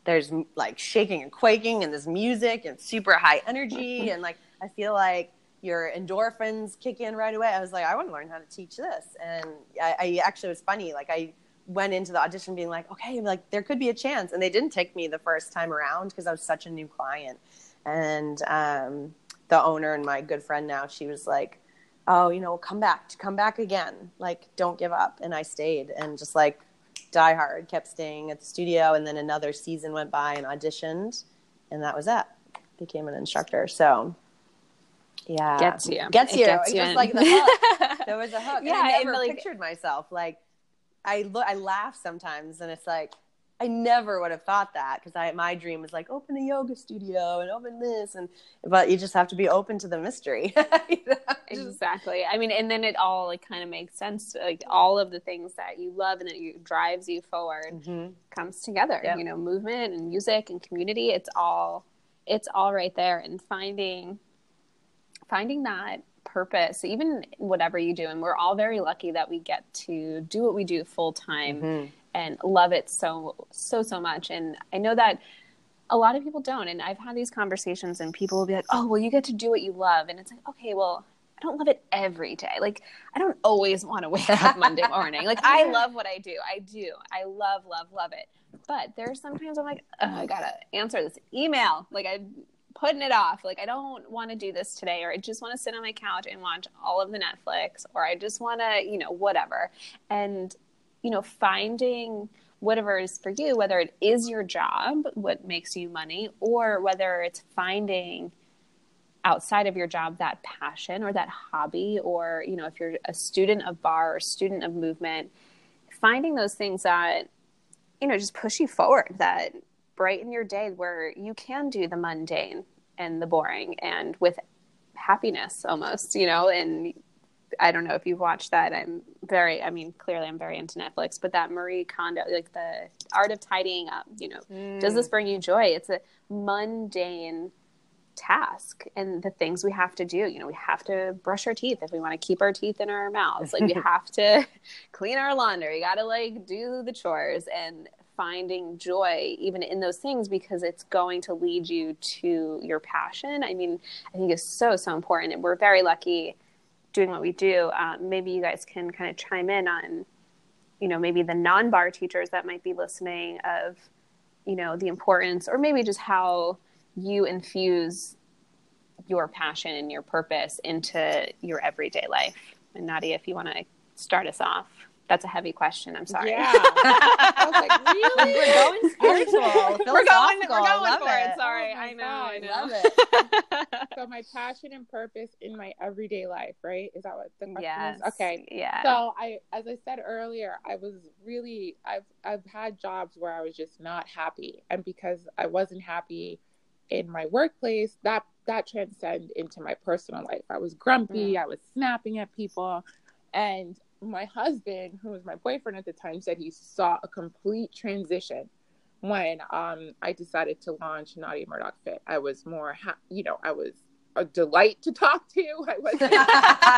there's like shaking and quaking, and there's music and super high energy, and like I feel like your endorphins kick in right away. I was like, I want to learn how to teach this. And I, I actually, was funny. Like I went into the audition being like, okay, like there could be a chance. And they didn't take me the first time around because I was such a new client. And um, the owner and my good friend now, she was like, oh, you know, come back, come back again. Like, don't give up. And I stayed and just like die hard, kept staying at the studio. And then another season went by and auditioned. And that was that. Became an instructor. So yeah. Gets you. Gets you. gets just like the hook. There was a hook. Yeah and i never like, pictured myself like i look i laugh sometimes and it's like i never would have thought that because i my dream was like open a yoga studio and open this and but you just have to be open to the mystery. You know? exactly. I mean and then it all like kind of makes sense like all of the things that you love and that you drives you forward mm-hmm. comes together yep. you know movement and music and community. It's all it's all right there and finding finding that purpose, even whatever you do, and we're all very lucky that we get to do what we do full time mm-hmm. and love it so, so, so much. And I know that a lot of people don't. And I've had these conversations, and people will be like, oh, well, you get to do what you love. And it's like, okay, well, I don't love it every day. Like, I don't always want to wake up Monday morning. Like, I love what I do. I do. I love, love, love it. But there are sometimes I'm like, oh, I gotta answer this email. Like, I putting it off. Like, I don't want to do this today, or I just want to sit on my couch and watch all of the Netflix, or I just want to, you know, whatever. And, you know, finding whatever is for you, whether it is your job, what makes you money, or whether it's finding outside of your job that passion or that hobby, or, you know, if you're a student of barre or student of movement, finding those things that, you know, just push you forward, that brighten your day where you can do the mundane and the boring and with happiness almost, you know, and I don't know if you've watched that. I'm very, I mean, clearly I'm very into Netflix, but that Marie Kondo, like the art of tidying up, you know, mm. does this bring you joy? It's a mundane task and the things we have to do. You know, we have to brush our teeth if we want to keep our teeth in our mouths. Like we have to clean our laundry. You got to like do the chores and finding joy even in those things because it's going to lead you to your passion. I mean, I think is so so important, and we're very lucky doing what we do. Um, maybe you guys can kind of chime in on, you know, maybe the non-barre teachers that might be listening of, you know, the importance, or maybe just how you infuse your passion and your purpose into your everyday life. And Nadia, if you want to start us off. That's a heavy question. I'm sorry. Yeah. I was like, really? We're going spiritual. we're going, we're going for it. it. Sorry. Oh I know. God, I know. love it. so my passion and purpose in my everyday life, right? Is that what the question yes. is? Okay. Yeah. So I, as I said earlier, I was really, I've, I've had jobs where I was just not happy, and because I wasn't happy in my workplace, that that transcended into my personal life. I was grumpy. Mm. I was snapping at people, and my husband, who was my boyfriend at the time, said he saw a complete transition when um, I decided to launch Nadia Murdock Fit. I was more, ha- you know, I was a delight to talk to. I wasn't,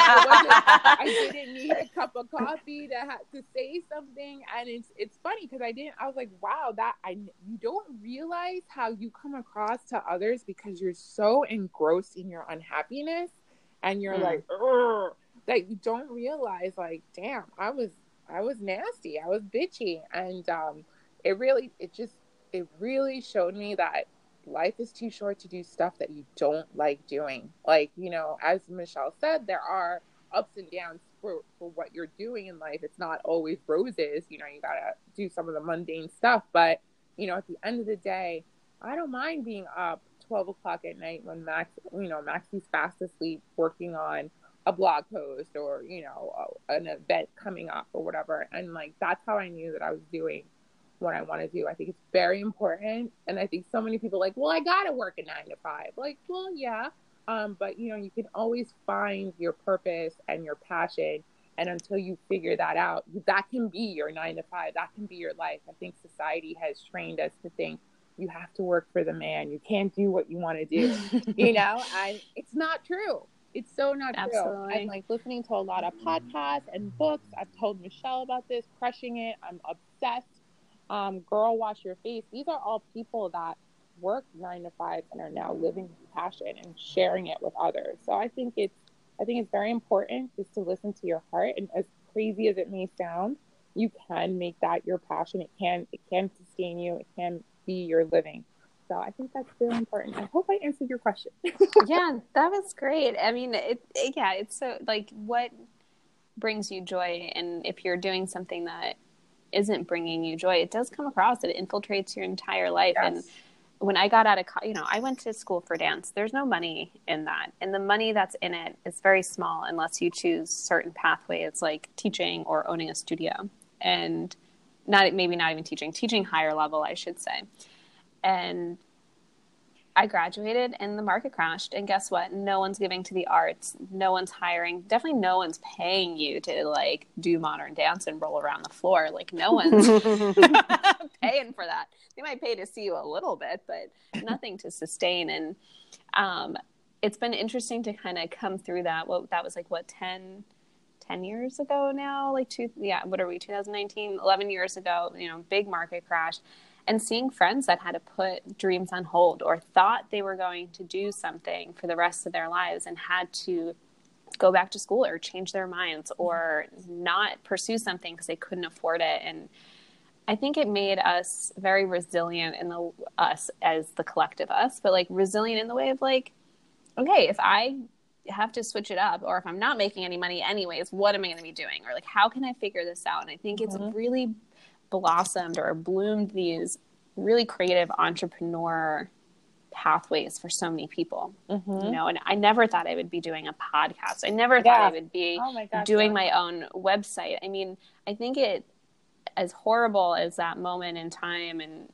I, wasn't, I didn't need a cup of coffee to have to say something. And it's it's funny because I didn't. I was like, wow, that I you don't realize how you come across to others because you're so engrossed in your unhappiness, and you're Mm. like, Ugh, that you don't realize like, damn, I was I was nasty, I was bitchy, and um, it really it just it really showed me that life is too short to do stuff that you don't like doing. Like, you know, as Michelle said, there are ups and downs for, for what you're doing in life. It's not always roses. You know, you got to do some of the mundane stuff. But, you know, at the end of the day, I don't mind being up 12 o'clock at night when Max, you know, Maxie's fast asleep working on a blog post or, you know, an event coming up or whatever. And like, that's how I knew that I was doing what I want to do. I think it's very important. And I think so many people like, well, I got to work a nine to five. Like, well, yeah. Um, but you know, you can always find your purpose and your passion. And until you figure that out, that can be your nine to five. That can be your life. I think society has trained us to think you have to work for the man. You can't do what you want to do, you know? And it's not true. It's so not true. I'm like listening to a lot of podcasts and books. I've told Michelle about this, crushing it. I'm obsessed um, Girl Wash Your Face. These are all people that work nine to five and are now living with passion and sharing it with others. So I think it's I think it's very important just to listen to your heart. And as crazy as it may sound, you can make that your passion. It can it can sustain you. It can be your living. So I think that's really important. I hope I answered your question. yeah, that was great. I mean, it, it yeah, it's so like what brings you joy and if you're doing something that isn't bringing you joy, it does come across. It infiltrates your entire life. And when I got out of, co- you know, I went to school for dance. There's no money in that, and the money that's in it is very small unless you choose certain pathways like teaching or owning a studio, and not maybe not even teaching, teaching higher level, I should say. And I graduated and the market crashed. And guess what? No one's giving to the arts. No one's hiring. Definitely no one's paying you to like do modern dance and roll around the floor. Like no one's paying for that. They might pay to see you a little bit, but nothing to sustain. And um, it's been interesting to kind of come through that. What that was like, what, 10, 10 years ago now? Like two, yeah, what are we, 2019, 11 years ago, you know, big market crash and seeing friends that had to put dreams on hold or thought they were going to do something for the rest of their lives and had to go back to school or change their minds or not pursue something because they couldn't afford it. And i think it made us very resilient in the us as the collective us but like resilient in the way of like okay if i have to switch it up or if i'm not making any money anyways what am i going to be doing? Or like how can i figure this out? And i think it's Mhm. really blossomed or bloomed these really creative entrepreneur pathways for so many people Mhm. you know and i never thought i would be doing a podcast i never thought i would be Oh my gosh. doing yeah. my own website i mean i think it as horrible as that moment in time and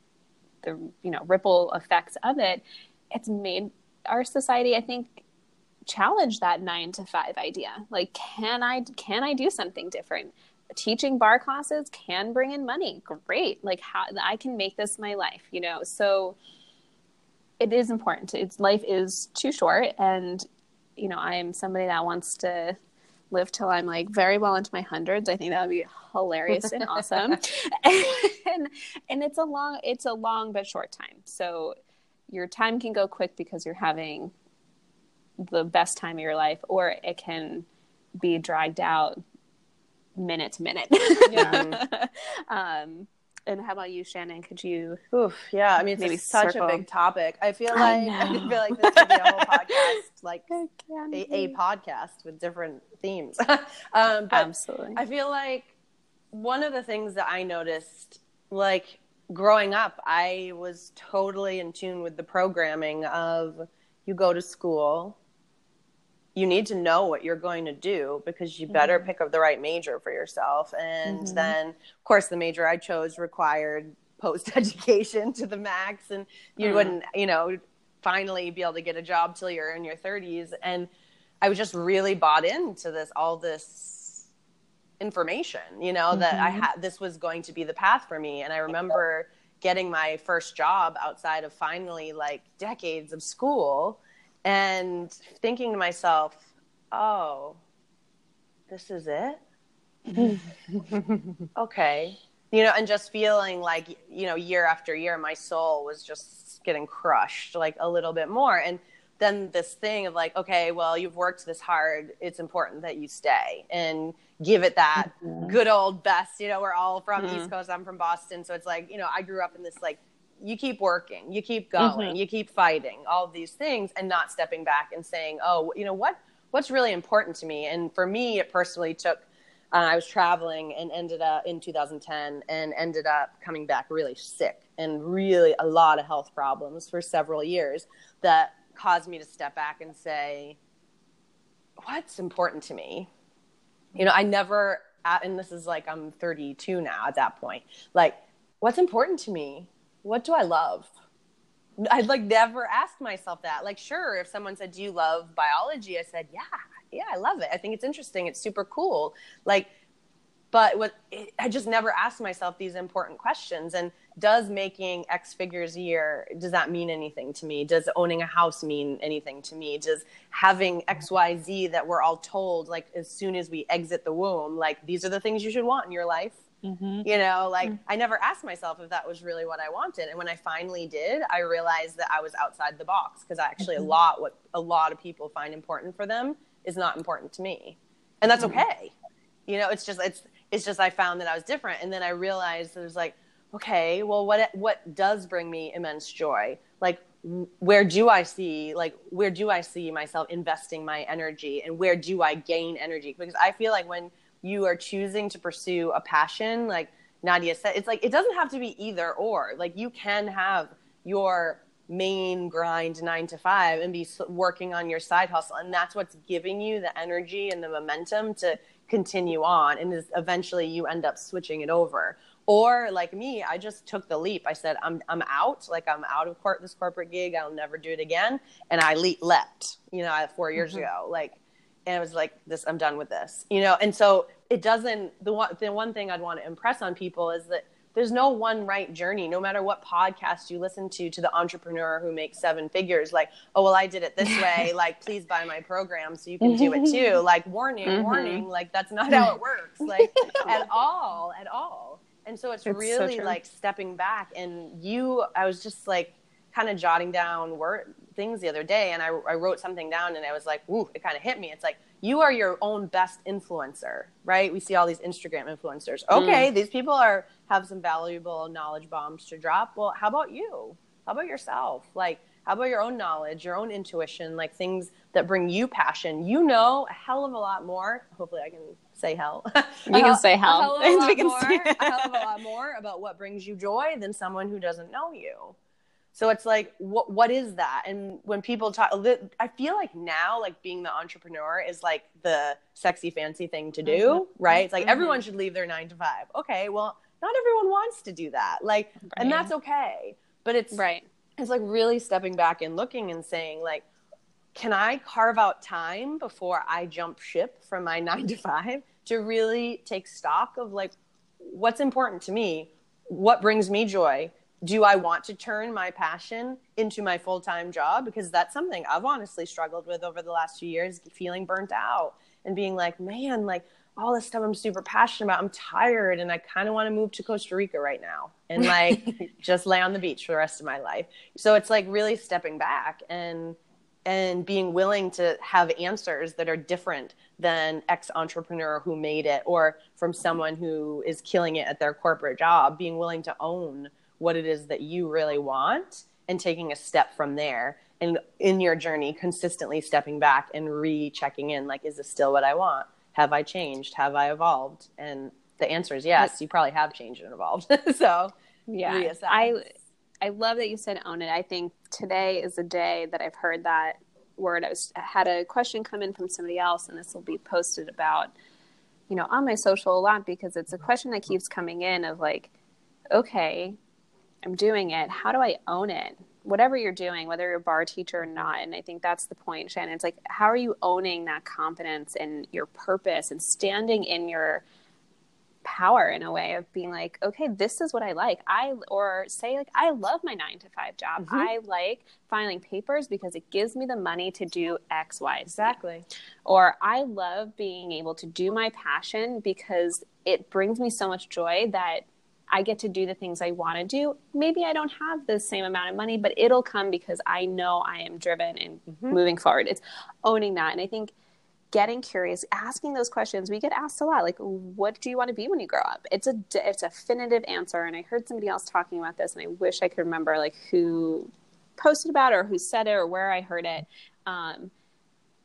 the you know ripple effects of it it's made our society i think challenge that 9 to 5 idea like can i can i do something different teaching barre classes can bring in money great like how i can make this my life you know so it is important it's life is too short and you know i'm somebody that wants to live till I'm like very well into my hundreds. I think that would be hilarious and awesome. and and it's a long it's a long but short time. So your time can go quick because you're having the best time of your life, or it can be dragged out minute to minute. Yeah. um, and how about you, Shannon? Could you? Oof, yeah. I mean, it's maybe such circle. a big topic. I feel like I, I, feel like this could be a whole podcast, like a, a, podcast with different themes. um, Absolutely. I feel like one of the things that I noticed, like growing up, I was totally in tune with the programming of you go to school, you need to know what you're going to do because you better mm-hmm. pick up the right major for yourself. And mm-hmm. then, of course, the major I chose required post education to the max, and you mm-hmm. wouldn't, you know, finally be able to get a job till you're in your 30s. And I was just really bought into this, all this information, you know, that I mm-hmm. had, this was going to be the path for me. And I remember getting my first job outside of finally like decades of school and thinking to myself, oh, this is it? okay. You know, and just feeling like, you know, year after year, my soul was just getting crushed like a little bit more. And then this thing of like, okay, well, you've worked this hard. It's important that you stay and give it that mm-hmm. good old best. You know, we're all from mm-hmm. East Coast. I'm from Boston. So it's like, you know, I grew up in this like you keep working, you keep going, mm-hmm. you keep fighting, all these things, and not stepping back and saying, "Oh, you know what? What's really important to me?" And for me, it personally took. Uh, I was traveling and ended up in 2010 and ended up coming back really sick and really a lot of health problems for several years that caused me to step back and say, "What's important to me?" You know, I never. And this is like I'm 32 now at that point. Like, what's important to me? What do I love? I'd like never asked myself that. Like, sure, if someone said, Do you love biology? I said, Yeah, yeah, I love it. I think it's interesting. It's super cool. Like, but what I just never asked myself these important questions. And does making X figures a year, does that mean anything to me? Does owning a house mean anything to me? Does having XYZ that we're all told, like, as soon as we exit the womb, like, these are the things you should want in your life? Mm-hmm. You know, like mm-hmm. I never asked myself if that was really what I wanted. And when I finally did, I realized that I was outside the box because actually mm-hmm. a lot what a lot of people find important for them is not important to me. And that's mm-hmm. okay. You know, it's just it's it's just I found that I was different and then I realized it was like, okay, well what what does bring me immense joy? Like where do I see like where do I see myself investing my energy and where do I gain energy? Because I feel like when you are choosing to pursue a passion, like Nadia said, it's like it doesn't have to be either or. Like you can have your main grind nine to five and be working on your side hustle, and that's what's giving you the energy and the momentum to continue on. And is eventually you end up switching it over. Or like me, I just took the leap. I said, I'm I'm out. Like I'm out of court this corporate gig. I'll never do it again. And I le- leapt. You know, four years mm-hmm. ago. Like and I was like, "This, I'm done with this," you know. And so it doesn't. The one, the one thing I'd want to impress on people is that there's no one right journey. No matter what podcast you listen to, to the entrepreneur who makes seven figures, like, "Oh well, I did it this way." like, please buy my program so you can do it too. Like, warning, mm-hmm. warning. Like, that's not how it works. Like, at all, at all. And so it's, it's really so like stepping back. And you, I was just like kind of jotting down word things the other day and I, I wrote something down and I was like, ooh, it kind of hit me. It's like, you are your own best influencer, right? We see all these Instagram influencers. Mm. Okay, mm. these people are have some valuable knowledge bombs to drop. Well, how about you? How about yourself? Like, how about your own knowledge, your own intuition, like things that bring you passion? You know a hell of a lot more. Hopefully, I can say hell. You can say hell. A hell of a, lot more, a hell of a lot more about what brings you joy than someone who doesn't know you. So it's like, what what is that? And when people talk, I feel like now, like being the entrepreneur is like the sexy, fancy thing to do, mm-hmm. right? It's like mm-hmm. everyone should leave their nine to five. Okay, well, not everyone wants to do that, like, right. and that's okay. But it's right. It's like really stepping back and looking and saying, like, can I carve out time before I jump ship from my nine to five to really take stock of like what's important to me, what brings me joy, do I want to turn my passion into my full time job? Because that's something I've honestly struggled with over the last few years, feeling burnt out and being like, man, like all this stuff I'm super passionate about, I'm tired and I kind of want to move to Costa Rica right now and like just lay on the beach for the rest of my life. So it's like really stepping back and and being willing to have answers that are different than ex entrepreneur who made it or from someone who is killing it at their corporate job being willing to own what it is that you really want and taking a step from there and in your journey consistently stepping back and rechecking in like is this still what i want have i changed have i evolved and the answer is yes you probably have changed and evolved so yeah reassess. i I love that you said own it. I think today is a day that I've heard that word. I was had a question come in from somebody else, and this will be posted about, you know, on my social a lot because it's a question that keeps coming in of like, okay, I'm doing it. How do I own it? Whatever you're doing, whether you're a barre teacher or not, and I think that's the point, Shannon. It's like, how are you owning that confidence and your purpose and standing in your power in a way of being like okay this is what i like i or say like i love my nine to five job mm-hmm. i like filing papers because it gives me the money to do x y exactly or i love being able to do my passion because it brings me so much joy that I get to do the things I want to do. Maybe I don't have the same amount of money, but it'll come because I know I am driven and mm-hmm. moving forward. It's owning that. And I think getting curious, asking those questions. We get asked a lot, like, "What do you want to be when you grow up?" It's a it's a definitive answer. And I heard somebody else talking about this, and I wish I could remember like who posted about it or who said it or where I heard it. Um,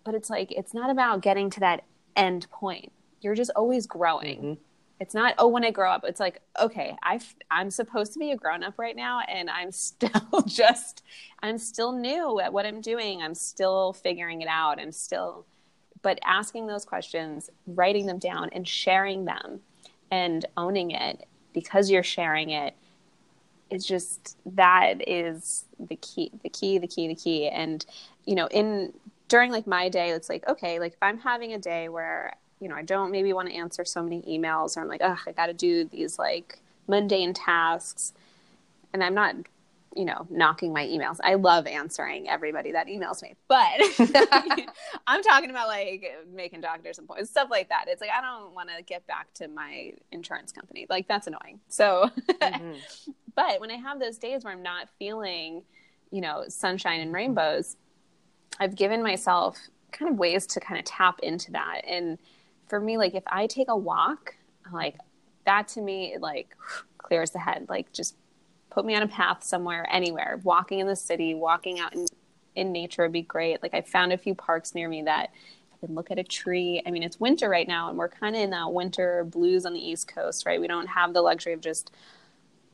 but it's like it's not about getting to that end point. You're just always growing. Mm-hmm. It's not oh when I grow up. It's like okay, I I'm supposed to be a grown up right now, and I'm still just I'm still new at what I'm doing. I'm still figuring it out. I'm still but asking those questions, writing them down, and sharing them and owning it because you're sharing it it is just that is the key, the key, the key, the key. And, you know, in during like my day, it's like, okay, like if I'm having a day where, you know, I don't maybe want to answer so many emails or I'm like, oh, I got to do these like mundane tasks and I'm not you know, knocking my emails. I love answering everybody that emails me, but I'm talking about like making doctors appointments, stuff like that. It's like I don't want to get back to my insurance company. Like that's annoying. So, mm-hmm. but when I have those days where I'm not feeling, you know, sunshine and rainbows, I've given myself kind of ways to kind of tap into that. And for me, like if I take a walk, like that to me, like clears the head. Like just put me on a path somewhere, anywhere. Walking in the city, walking out in, in nature would be great. Like I found a few parks near me that I can look at a tree. I mean, it's winter right now, and we're kind of in that winter blues on the East Coast, right? We don't have the luxury of just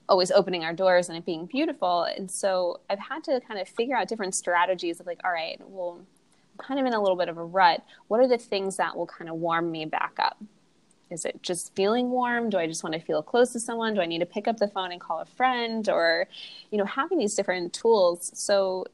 always opening our doors and it being beautiful. And so I've had to kind of figure out different strategies of like, all right, well, kind of in a little bit of a rut. What are the things that will kind of warm me back up? is it just feeling warm do i just want to feel close to someone do i need to pick up the phone and call a friend or you know having these different tools so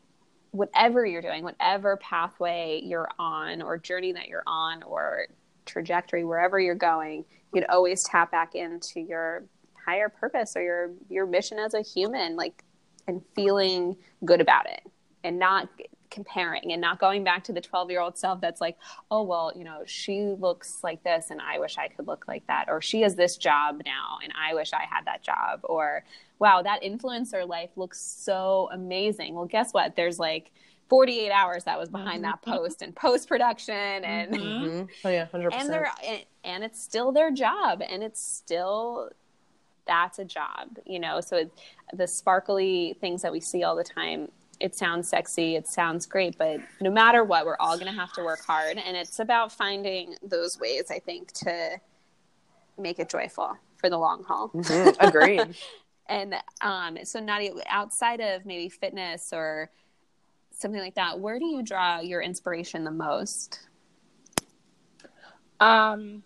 whatever you're doing whatever pathway you're on or journey that you're on or trajectory wherever you're going you'd always tap back into your higher purpose or your your mission as a human like and feeling good about it and not comparing and not going back to the 12 year old self that's like, oh, well, you know, she looks like this and I wish I could look like that. Or she has this job now and I wish I had that job. Or, wow, that influencer life looks so amazing. Well, guess what? There's like, 48 hours that was behind that mm-hmm. post and post production and mm-hmm. oh yeah 100% and they're and, and it's still their job and it's still that's a job you know so it, the sparkly things that we see all the time it sounds sexy, it sounds great, but no matter what, we're all going to have to work hard. And it's about finding those ways, I think, to make it joyful for the long haul. Mm-hmm. Agreed. and um, so, Nadia, outside of maybe fitness or something like that, where do you draw your inspiration the most? Um,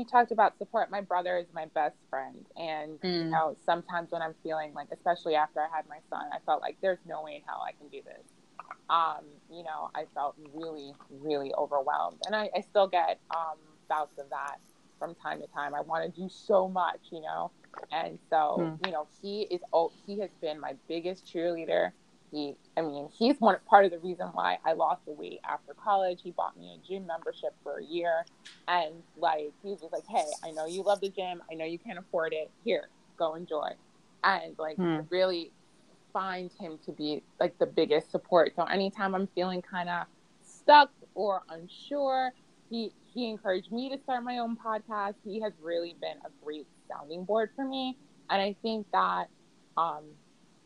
you talked about support. My brother is my best friend, and mm. you know sometimes when I'm feeling like, especially after I had my son, I felt like there's no way in hell I can do this. Um, you know, I felt really, really overwhelmed, and I, I still get um, bouts of that. from time to time. I want to do so much, you know. And so, hmm. you know, he is oh, he has been my biggest cheerleader. He, I mean, he's one part of the reason why I lost the weight after college. He bought me a gym membership for a year, and like he was just like, "Hey, I know you love the gym. I know you can't afford it. Here, go enjoy." And like, hmm. really find him to be like the biggest support. So anytime I'm feeling kind of stuck or unsure, he he encouraged me to start my own podcast. He has really been a great sounding board for me, and I think that um,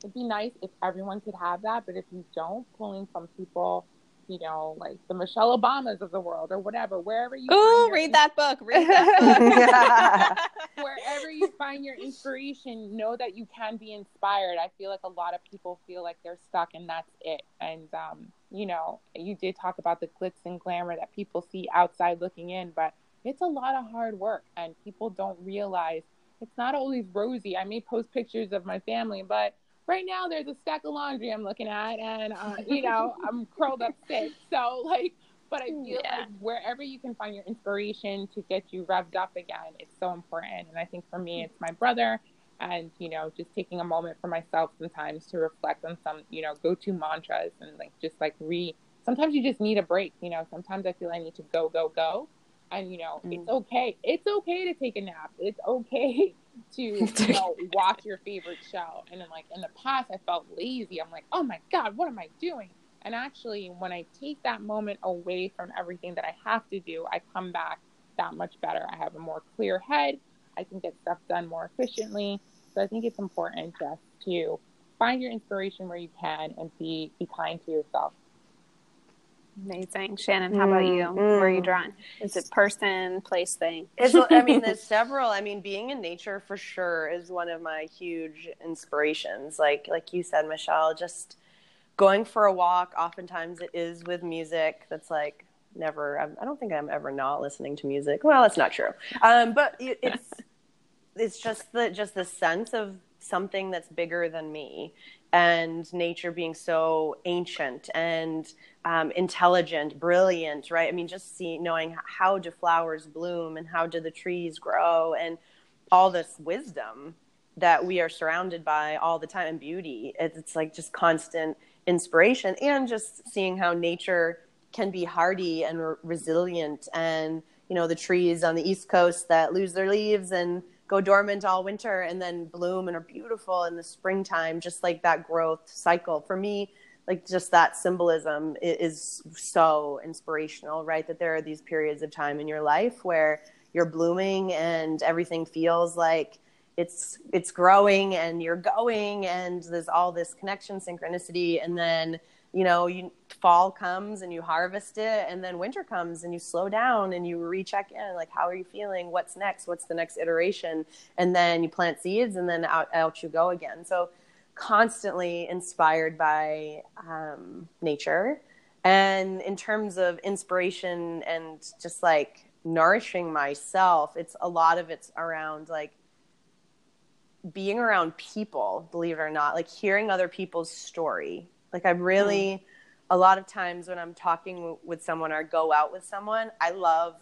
it'd be nice if everyone could have that. But if you don't, pulling from people you know, like the Michelle Obamas of the world or whatever, wherever you Oh, read that book. Read that book. wherever you find your inspiration, know that you can be inspired. I feel like a lot of people feel like they're stuck and that's it. And um, you know, you did talk about the glitz and glamour that people see outside looking in, but it's a lot of hard work and people don't realize it's not always rosy. I may post pictures of my family, but right now there's a stack of laundry I'm looking at, and uh, you know I'm curled up sick. So like, but I feel yeah. like wherever you can find your inspiration to get you revved up again, it's so important. And I think for me, it's my brother, and you know just taking a moment for myself sometimes to reflect on some you know go to mantras and like just like re. Sometimes you just need a break. You know, sometimes I feel I need to go go go. And you know, mm. it's okay. It's okay to take a nap. It's okay to you know watch your favorite show. And then like in the past, I felt lazy. I'm like, oh my god, what am I doing? And actually, when I take that moment away from everything that I have to do, I come back that much better. I have a more clear head. I can get stuff done more efficiently. So I think it's important just to find your inspiration where you can and be be kind to yourself. Amazing. Shannon, how about you? Mm-hmm. Where are you drawn? Is it person, place, thing? It's, I mean, there's several. I mean, being in nature for sure is one of my huge inspirations. Like, like you said, Michelle, just going for a walk. Oftentimes, it is with music. That's like never. I don't think I'm ever not listening to music. Well, that's not true. Um, but it's it's just the just the sense of something that's bigger than me and nature being so ancient and um, intelligent, brilliant, right? I mean, just seeing, knowing how do flowers bloom and how do the trees grow and all this wisdom that we are surrounded by all the time and beauty. It's like just constant inspiration and just seeing how nature can be hardy and re- resilient and, you know, the trees on the East Coast that lose their leaves and go dormant all winter and then bloom and are beautiful in the springtime, just like that growth cycle. For me, like just that symbolism is so inspirational, right? That there are these periods of time in your life where you're blooming and everything feels like it's it's growing and you're going and there's all this connection synchronicity and then you know, you fall comes and you harvest it, and then winter comes and you slow down and you recheck in, like how are you feeling? What's next? What's the next iteration? And then you plant seeds, and then out out you go again. So constantly inspired by um, nature, and in terms of inspiration and just like nourishing myself, it's a lot of it's around like being around people, believe it or not, like hearing other people's story like I'm really, mm. a lot of times when I'm talking with someone or go out with someone, I love.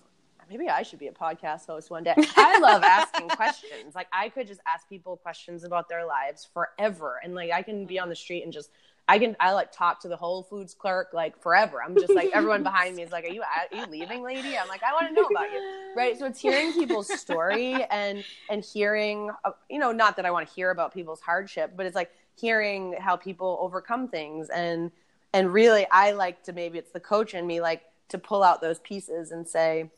Maybe I should be a podcast host one day. I love asking questions. Like I could just ask people questions about their lives forever, and like I can be on the street and just I can I like talk to the Whole Foods clerk like forever. I'm just like everyone behind me is like, "Are you are you leaving, lady?" I'm like, "I want to know about you." Right? So it's hearing people's story and and hearing uh, you know, not that I want to hear about people's hardship, but it's like hearing how people overcome things and and really I like to maybe it's the coach in me like to pull out those pieces and say,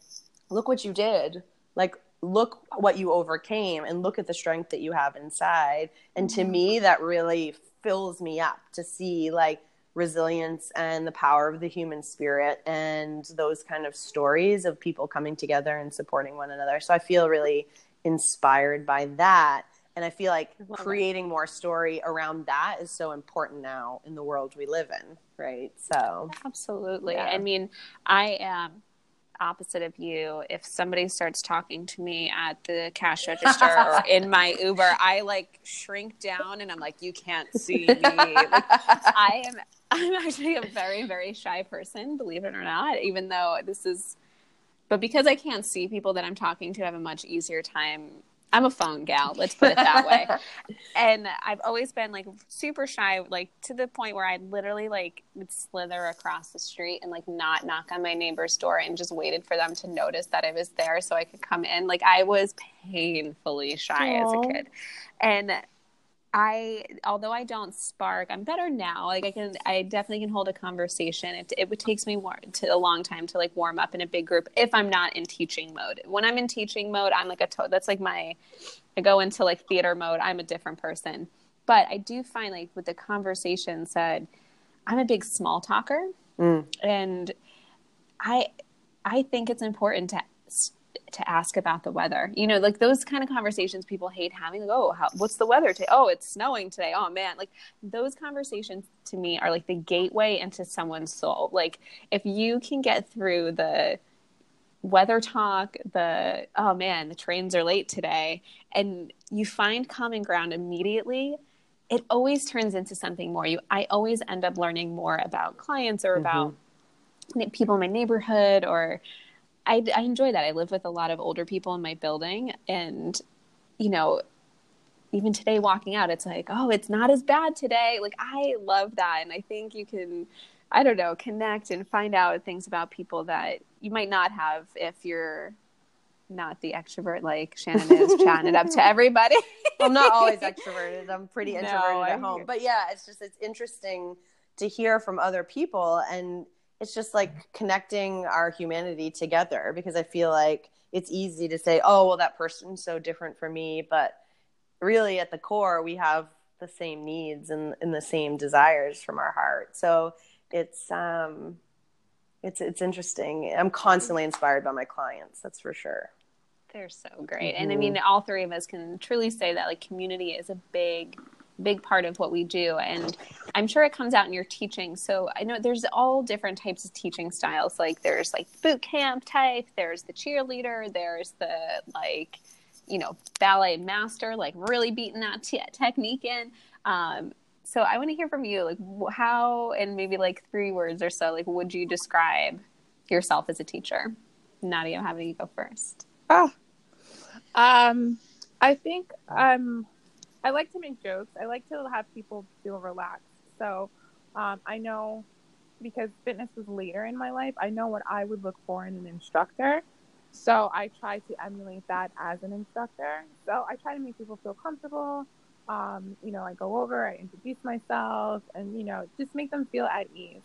"Look what you did." Like look what you overcame and look at the strength that you have inside. And to mm-hmm. me that really fills me up to see like resilience and the power of the human spirit and those kind of stories of people coming together and supporting one another. So I feel really inspired by that. And I feel like creating more story around that is so important now in the world we live in, right? So, absolutely. Yeah. I mean, I am opposite of you. If somebody starts talking to me at the cash register or in my Uber, I like shrink down and I'm like, you can't see me. Like, I am, I'm actually a very, very shy person, believe it or not, even though this is But because I can't see people that I'm talking to, I have a much easier time I'm a phone gal, let's put it that way. and I've always been like super shy, like to the point where I literally like would slither across the street and like not knock on my neighbor's door and just waited for them to notice that I was there so I could come in. Like I was painfully shy Aww. as a kid. And I, although I don't spark, I'm better now. Like I can, I definitely can hold a conversation. It, it takes me more to a long time to like warm up in a big group if I'm not in teaching mode. When I'm in teaching mode, I'm like a to- that's like my, I go into like theater mode. I'm a different person. But I do find like with the conversation said, I'm a big small talker, mm. and I, I think it's important to to ask about the weather. You know, like those kind of conversations people hate having. Like, oh, how, what's the weather today? Oh, it's snowing today. Oh man, like those conversations to me are like the gateway into someone's soul. Like if you can get through the weather talk, the oh man, the trains are late today, and you find common ground immediately. It always turns into something more. You, I always end up learning more about clients or about mm-hmm. people in my neighborhood or I, I enjoy that. I live with a lot of older people in my building, and you know, even today walking out, it's like, oh, it's not as bad today. Like I love that, and I think you can, I don't know, connect and find out things about people that you might not have if you're not the extrovert like Shannon is, chatting it up to everybody. I'm not always extroverted. I'm pretty introverted no, at home, but yeah, it's just it's interesting to hear from other people and it's just like connecting our humanity together because I feel like it's easy to say, oh, well, that person's so different from me. But really, at the core, we have the same needs and, and the same desires from our heart. So it's, um, it's, it's interesting. I'm constantly inspired by my clients. That's for sure. They're so great. Mm-hmm. And I mean, all three of us can truly say that like community is a big big part of what we do. And i'm sure it comes out in your teaching. So i know there's all different types of teaching styles. Like there's like boot camp type there's the cheerleader there's the like you know ballet master like really beating that t- technique in. Um, so i want to hear from you like how and maybe like three words or so like would you describe yourself as a teacher? Nadia how do you go first? Oh um i think i'm I like to make jokes. I like to have people feel relaxed. So um, I know because fitness was later in my life, I know what I would look for in an instructor. So I try to emulate that as an instructor. So I try to make people feel comfortable. Um, you know, I go over, I introduce myself, and you know, just make them feel at ease.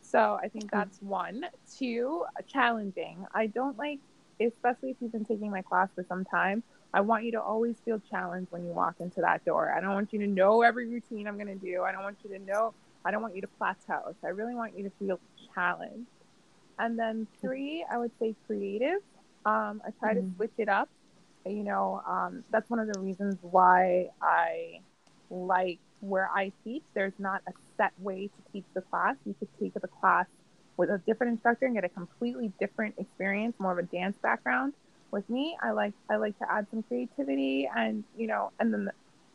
So I think that's one. Two, challenging. I don't like, especially if you've been taking my class for some time. I want you to always feel challenged when you walk into that door. I don't want you to know every routine I'm going to do. I don't want you to know, I don't want you to plateau. So I really want you to feel challenged. And then three, I would say creative. Um, I try mm-hmm. to switch it up. You know, um, that's one of the reasons why I like where I teach. There's not a set way to teach the class. You could take the class with a different instructor and get a completely different experience, more of a dance background with me. I like i like to add some creativity and you know and then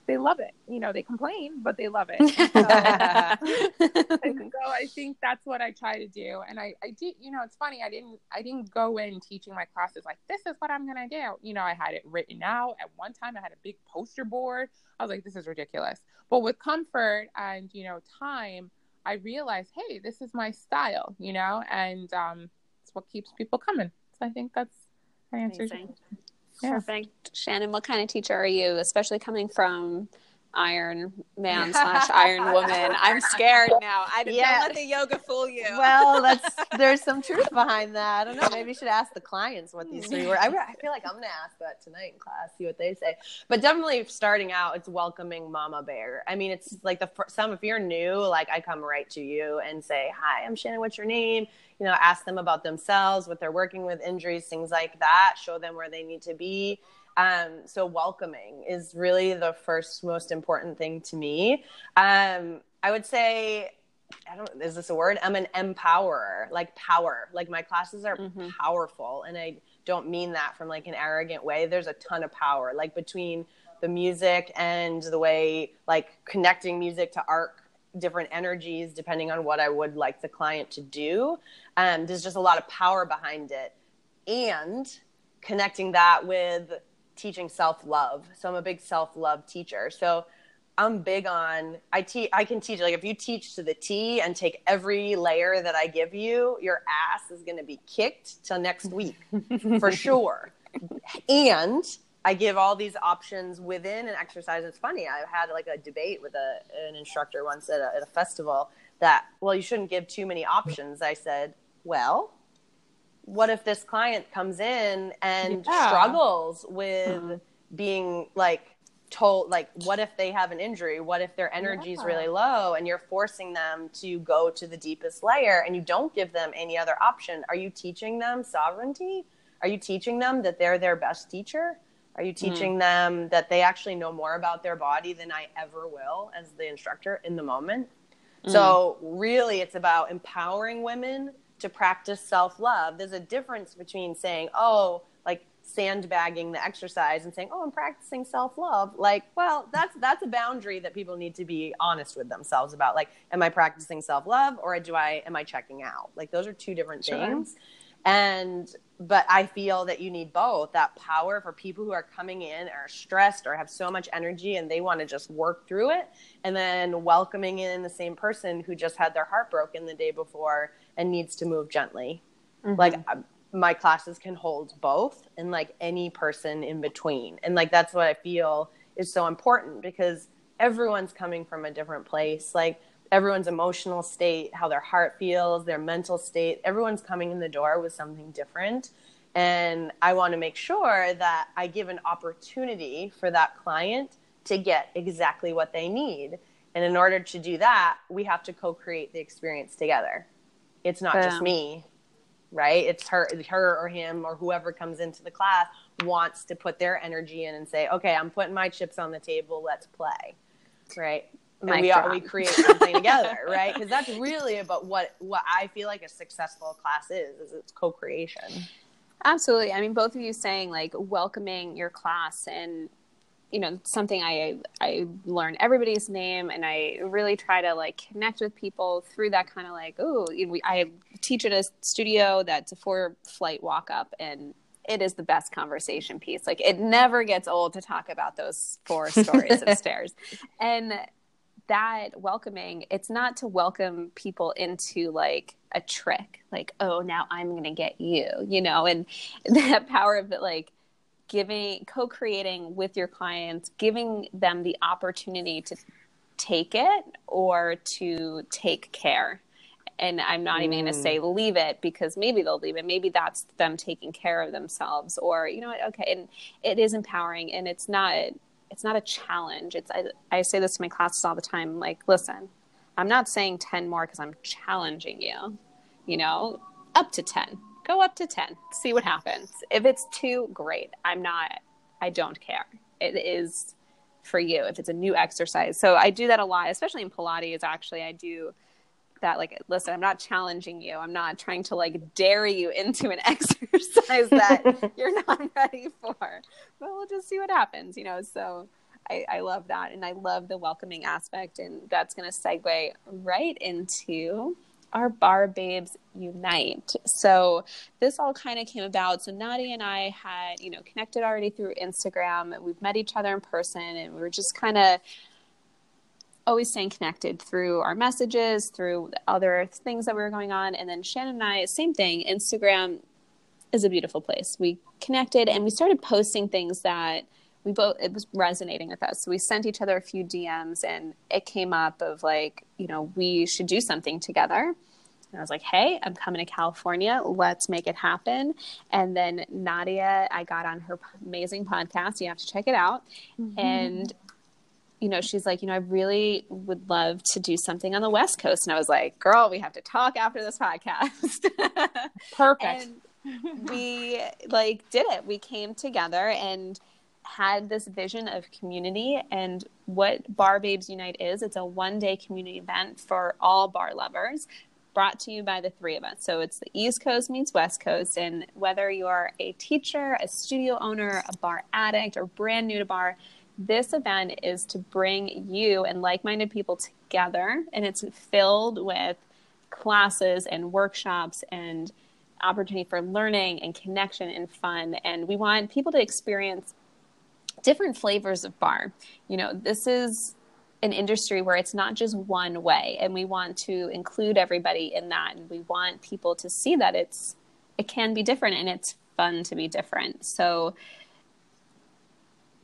they love it. You know they complain but they love it. So, and so i think that's what i try to do. And i i did you know it's funny i didn't i didn't go in teaching my classes like this is what i'm gonna do. You know i had it written out. At one time i had a big poster board. I was like this is ridiculous. But with comfort and you know time i realized hey this is my style you know and um it's what keeps people coming. So i think that's I answered. Yeah. Perfect. Shannon, what kind of teacher are you, especially coming from Iron Man slash Iron Woman? I'm scared now. I don't let the yoga fool you. Well, that's there's some truth behind that. I don't know. Maybe you should ask the clients what these three were. I, hmm. I feel like I'm to ask that tonight in class, see what they say. But definitely starting out, it's welcoming Mama Bear. I mean, it's like the some if you're new, like I come right to you and say, "Hi, I'm Shannon. What's your name?" you know, ask them about themselves, what they're working with, injuries, things like that, show them where they need to be. Um, so welcoming is really the first most important thing to me. Um, I would say, I don't, is this a word? I'm an empowerer, like power. Like my classes are mm-hmm. powerful. And I don't mean that from like an arrogant way. There's a ton of power, like between the music and the way like connecting music to art different energies depending on what I would like the client to do. Um, there's just a lot of power behind it. and connecting that with teaching self love. So I'm a big self love teacher. So I'm big on I teach I can teach like if you teach to the T and take every layer that I give you, your ass is going to be kicked till next week for sure. And I give all these options within an exercise. It's funny. I had like a debate with a, an instructor once at a, at a festival that, well, you shouldn't give too many options. I said, well, what if this client comes in and yeah. struggles with mm-hmm. being like told like what if they have an injury what if their energy is yeah. really low and you're forcing them to go to the deepest layer and you don't give them any other option are you teaching them sovereignty are you teaching them that they're their best teacher are you mm. teaching mm. them that they actually know more about their body than i ever will as the instructor in the moment mm. so really it's about empowering women to practice self-love there's a difference between saying oh like sandbagging the exercise and saying, "Oh, I'm practicing self-love." Like, well, that's that's a boundary that people need to be honest with themselves about. Like, am I practicing self-love or do I am I checking out? Like those are two different sure. things. And but I feel that you need both. That power for people who are coming in are stressed or have so much energy and they want to just work through it and then welcoming in the same person who just had their heart broken the day before and needs to move gently. Mm-hmm. Like my classes can hold both and like any person in between. And like that's what I feel is so important because everyone's coming from a different place. Like everyone's emotional state, how their heart feels, their mental state, everyone's coming in the door with something different. And I want to make sure that I give an opportunity for that client to get exactly what they need. And in order to do that, we have to co create the experience together. It's not just me right? It's her, her or him or whoever comes into the class wants to put their energy in and say, okay, I'm putting my chips on the table. Let's play, right? And we are, we create something together, right? Because that's really about what what I feel like a successful class is. Is it's co-creation. Absolutely. I mean, both of you saying like welcoming your class and you know something i i learn everybody's name and i really try to like connect with people through that kind of like oh you we i teach at a studio that's a four flight walk up and it is the best conversation piece. Like it never gets old to talk about those four stories of stairs and that welcoming it's not to welcome people into like a trick like oh now i'm going to get you you know? And that power of it like giving co-creating with your clients giving them the opportunity to take it or to take care. And i'm not mm. even going to say leave it because maybe they'll leave it. Maybe that's them taking care of themselves or you know what? Okay. And it is empowering and it's not it's not a challenge. It's i, I say this to my classes all the time like listen i'm not saying 10 more because i'm challenging you you know up to 10 go up to 10 see what happens. If it's two great i'm not i don't care. It is for you if it's a new exercise. So i do that a lot especially in pilates actually. I do that like listen i'm not challenging you. I'm not trying to like dare you into an exercise that you're not ready for. But we'll just see what happens you know? So I, I love that. And i love the welcoming aspect. And that's going to segue right into our Barre Babes Unite. So this all kind of came about. So Nadia and I had, you know, connected already through Instagram. We've met each other in person and we were just kind of always staying connected through our messages, through other things that we were going on. And then Shannon and I, same thing, Instagram is a beautiful place. We connected and we started posting things that we both it was resonating with us so we sent each other a few dms and it came up of like you know we should do something together and I was like, hey, I'm coming to California. Let's make it happen. And then Nadia, I got on her amazing podcast. You have to check it out. Mm-hmm. And, you know, she's like, you know, I really would love to do something on the West Coast. And I was like, girl, we have to talk after this podcast. Perfect. we like did it. We came together and had this vision of community and what Barre Babes Unite is. It's a one day community event for all barre lovers brought to you by the three of us. So it's the East Coast meets West Coast. And whether you are a teacher, a studio owner, a barre addict, or brand new to barre, this event is to bring you and like minded people together. And it's filled with classes and workshops and opportunity for learning and connection and fun. And we want people to experience different flavors of barre. You know, this is an industry where it's not just one way and we want to include everybody in that and we want people to see that it's it can be different and it's fun to be different. So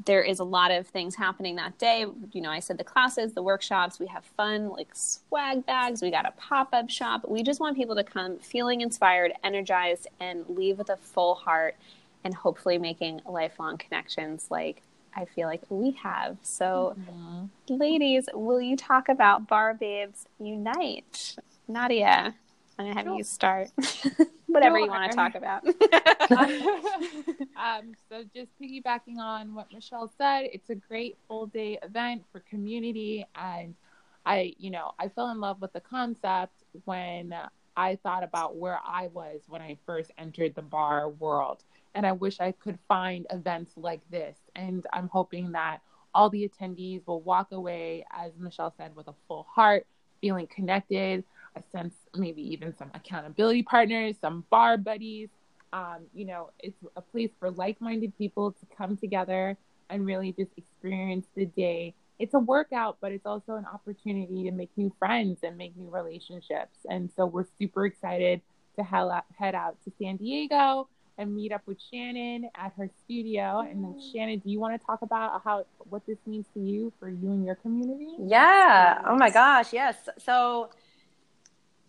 there is a lot of things happening that day. You know, I said the classes, the workshops, we have fun, like swag bags, we got a pop up shop. We just want people to come feeling inspired, energized, and leave with a full heart and hopefully making lifelong connections like I feel like we have. So, mm-hmm. ladies, will you talk about Barre Babes Unite? Nadia, I'm going to have you start. Whatever sure. you want to talk about. um, so, just piggybacking on what Michelle said, it's a great full day event for community. And I, you know, I fell in love with the concept when I thought about where I was when I first entered the barre world. And I wish I could find events like this. And I'm hoping that all the attendees will walk away, as Michelle said, with a full heart, feeling connected, a sense, maybe even some accountability partners, some barre buddies. Um, you know, it's a place for like minded people to come together and really just experience the day. It's a workout, but it's also an opportunity to make new friends and make new relationships. And so we're super excited to head out to San Diego and meet up with Shannon at her studio. And then mm-hmm. Shannon, do you want to talk about how what this means to you for you and your community? Yeah. Oh my gosh, yes. So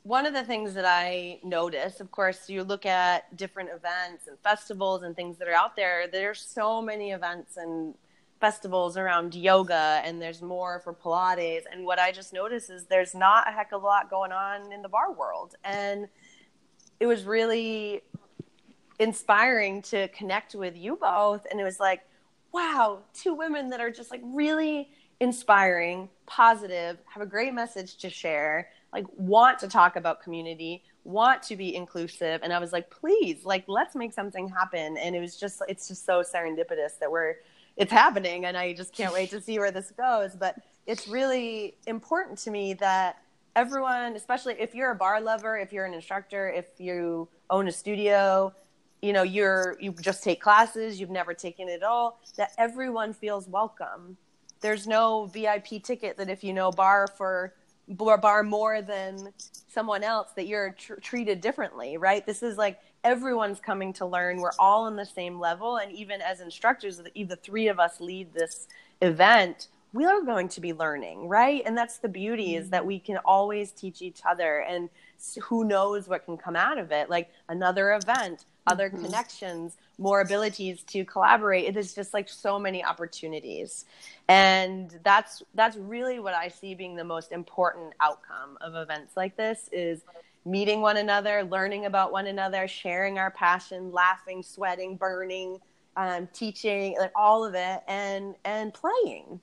one of the things that I notice, of course, you look at different events and festivals and things that are out there. There's so many events and festivals around yoga, and there's more for Pilates. And what I just noticed is there's not a heck of a lot going on in the barre world. And it was really inspiring to connect with you both. And it was like, wow, two women that are just like really inspiring, positive, have a great message to share like want to talk about community want to be inclusive. And i was like please like let's make something happen. And it was just it's just so serendipitous that we're it's happening. And i just can't wait to see where this goes. But it's really important to me that everyone especially if you're a barre lover if you're an instructor if you own a studio you know you're you just take classes you've never taken it all that everyone feels welcome. There's no vip ticket that if you know bar for bar more than someone else that you're tr- treated differently right? This is like everyone's coming to learn. We're all on the same level. And even as instructors the, the three of us lead this event we are going to be learning right? And that's the beauty is that we can always teach each other. And who knows what can come out of it? Like another event other mm-hmm. connections more abilities to collaborate. It is just like so many opportunities. And that's that's really what i see being the most important outcome of events like this is meeting one another learning about one another sharing our passion laughing sweating burning um, teaching like all of it and and playing.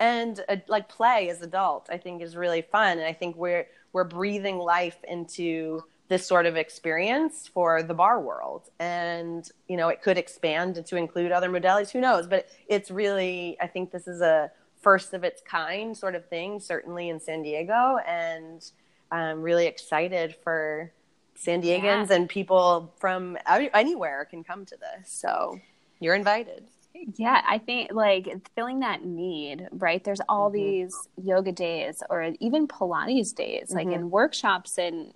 And uh, like play as adults i think is really fun. And i think we're we're breathing life into this sort of experience for the barre world and you know it could expand to include other modalities who knows but it's really i think this is a first of its kind sort of thing certainly in san diego and i'm really excited for san diegans yeah. and people from anywhere can come to this so you're invited yeah i think like filling that need right there's all mm-hmm. these yoga days or even pilates days like mm-hmm. in workshops and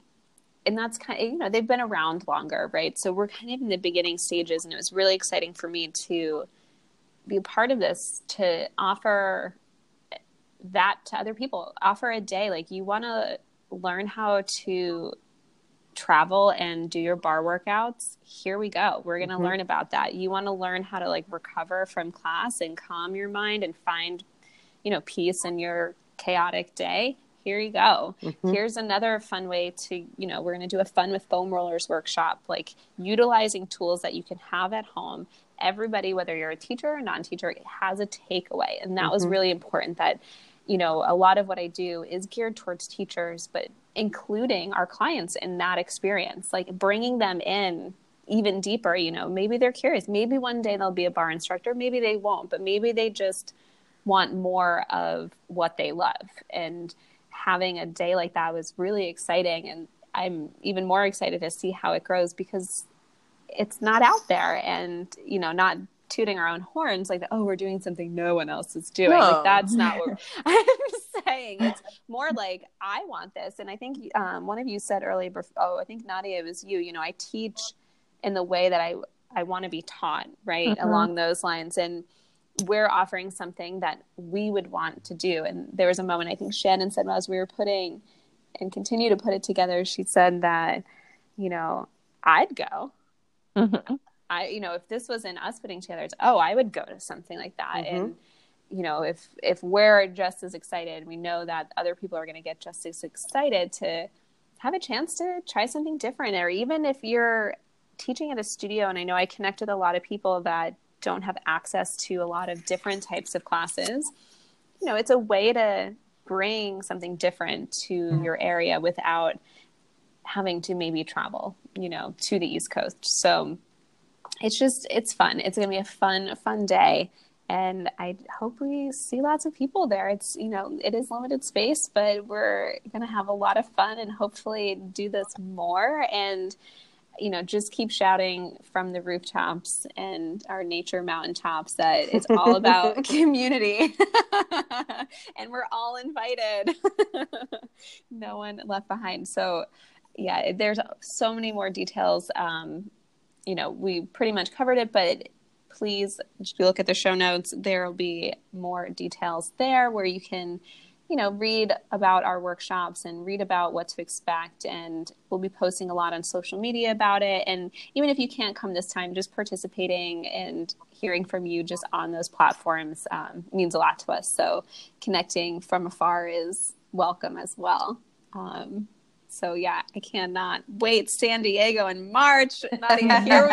and that's kind of you know they've been around longer right? So we're kind of in the beginning stages and it was really exciting for me to be a part of this to offer that to other people. Offer a day like you want to learn how to travel and do your barre workouts here we go. We're going to mm-hmm. learn about that. You want to learn how to like recover from class and calm your mind and find you know peace in your chaotic day here you go. Mm-hmm. Here's another fun way to, you know, we're going to do a fun with foam rollers workshop, like utilizing tools that you can have at home. Everybody, whether you're a teacher or non teacher, has a takeaway. And that mm-hmm. was really important that, you know, a lot of what I do is geared towards teachers, but including our clients in that experience, like bringing them in even deeper. You know, maybe they're curious. Maybe one day they'll be a barre instructor. Maybe they won't, but maybe they just want more of what they love. And having a day like that was really exciting. And I'm even more excited to see how it grows because it's not out there and, you know, not tooting our own horns like, oh, we're doing something no one else is doing. No. Like, that's not what I'm saying. It's more like, I want this. And I think um, one of you said earlier, oh, I think Nadia, it was you, you know, I teach in the way that I, I want to be taught, right? Mm-hmm. Along those lines. And, we're offering something that we would want to do. And there was a moment I think Shannon said as we were putting and continue to put it together, she said that, you know, I'd go. Mm-hmm. I, you know, if this wasn't us putting together, oh, I would go to something like that. Mm-hmm. And, you know, if if we're just as excited, we know that other people are going to get just as excited to have a chance to try something different. Or even if you're teaching at a studio, and I know I connect with a lot of people that don't have access to a lot of different types of classes, you know, it's a way to bring something different to mm-hmm. your area without having to maybe travel, you know, to the East Coast. So it's just, it's fun. It's going to be a fun, fun day. And I hope we see lots of people there. It's, you know, it is limited space, but we're going to have a lot of fun and hopefully do this more. And, you know, just keep shouting from the rooftops and our nature mountaintops that it's all about community and we're all invited. no one left behind. So, yeah, there's so many more details. Um, you know, we pretty much covered it, but please, if you look at the show notes, there will be more details there where you can you know, read about our workshops and read about what to expect. And we'll be posting a lot on social media about it. And even if you can't come this time, just participating and hearing from you just on those platforms um, means a lot to us. So connecting from afar is welcome as well. Um, so yeah, I cannot wait. San Diego in March. Nadia, here we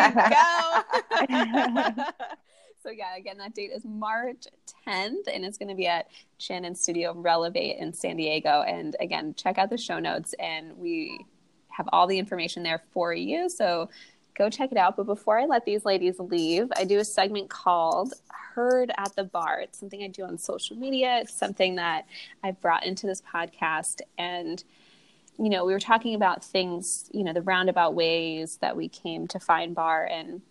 go. So yeah, again, that date is March 10th, and it's going to be at Shannon Studio Relevate in San Diego. And again, check out the show notes, and we have all the information there for you. So go check it out. But before I let these ladies leave, I do a segment called Heard at the Barre. It's something I do on social media. It's something that I've brought into this podcast, and you know, we were talking about things, you know, the roundabout ways that we came to find barre and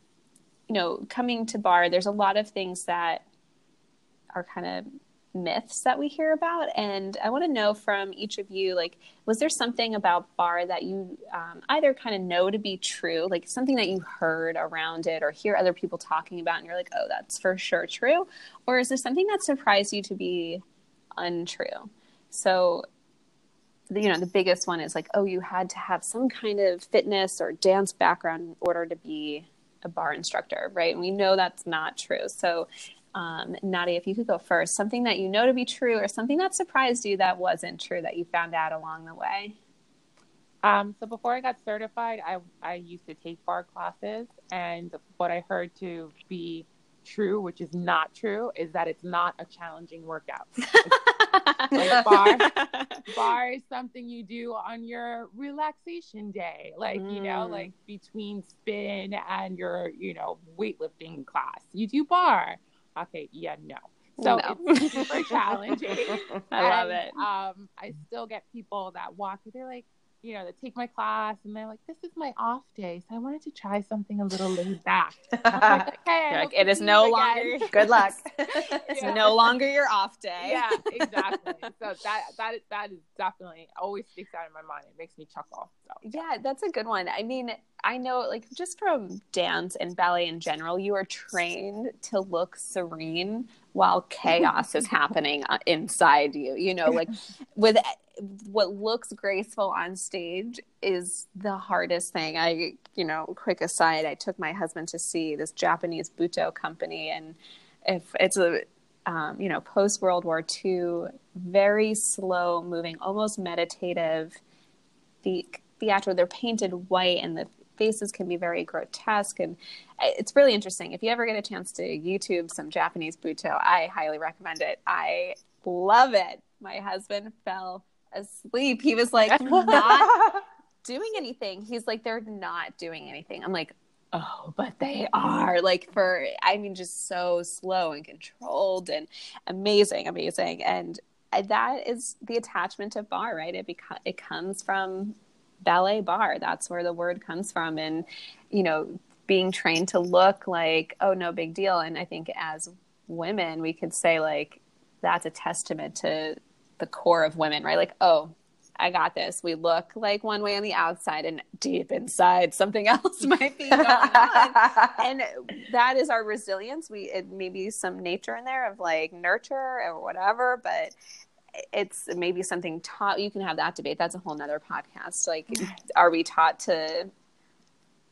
you know, coming to barre, there's a lot of things that are kind of myths that we hear about. And i want to know from each of you like was there something about barre that you um, either kind of know to be true like something that you heard around it or hear other people talking about and you're like oh that's for sure true or is there something that surprised you to be untrue? So you know the biggest one is like oh you had to have some kind of fitness or dance background in order to be a barre instructor, right? And we know that's not true. So, um, Nadia, if you could go first, something that you know to be true or something that surprised you that wasn't true that you found out along the way. Um, so before I got certified, I, I used to take barre classes, and what I heard to be true, which is not true, is that it's not a challenging workout. like barre, barre is something you do on your relaxation day, like mm. you know, mm. like between spin and your you know weightlifting class. You do barre. Okay, yeah, no. So no. it's super challenging. I and, love it. Um, I still get people that walk. They're like, you know, that take my class and they're like, this is my off day. So I wanted to try something a little laid back. Like, okay, like, it is no longer, good luck. it's yeah. no longer your off day. Yeah, exactly. so that, that, that is definitely always sticks out in my mind. It makes me chuckle. So, yeah. yeah, that's a good one. I mean, I know like just from dance and ballet in general, you are trained to look serene while chaos is happening uh, inside you. You know, like with what looks graceful on stage is the hardest thing. I, you know, quick aside, I took my husband to see this Japanese Butoh company, and if it's a, um, you know, post World War II, very slow moving, almost meditative. The theater, they're painted white, and the faces can be very grotesque, and uh, it's really interesting. If you ever get a chance to YouTube some Japanese Butoh, I highly recommend it. I love it. My husband fell asleep. He was like not doing anything. He's like, they're not doing anything. I'm like, oh, but they are. Like for, I mean, just so slow and controlled and amazing, amazing. And uh, that is the attachment of barre, right? It beca- it comes from ballet barre. That's where the word comes from. And, you know, being trained to look like, oh, no big deal. And I think as women, we could say, like, that's a testament to the core of women, right? Like, oh, I got this. We look like one way on the outside, and deep inside, something else might be going on. and that is our resilience. We it maybe some nature in there of like nurture or whatever, but it's maybe something taught. You can have that debate. That's a whole nother podcast. Like, are we taught to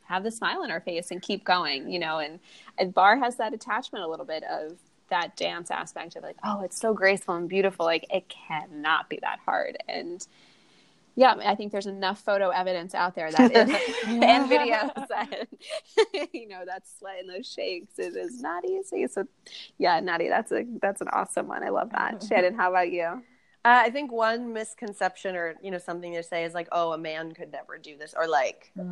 have the smile on our face and keep going? You know, and and barre has that attachment a little bit of that dance aspect of like, oh, it's so graceful and beautiful. Like, it cannot be that hard. And yeah, I think there's enough photo evidence out there that is, and videos that you know that sweat and those shakes it is not easy. So yeah, Natty, that's a that's an awesome one. I love that. Shannon, how about you? Uh, I think one misconception or you know something to say is like, oh, a man could never do this, or like, uh.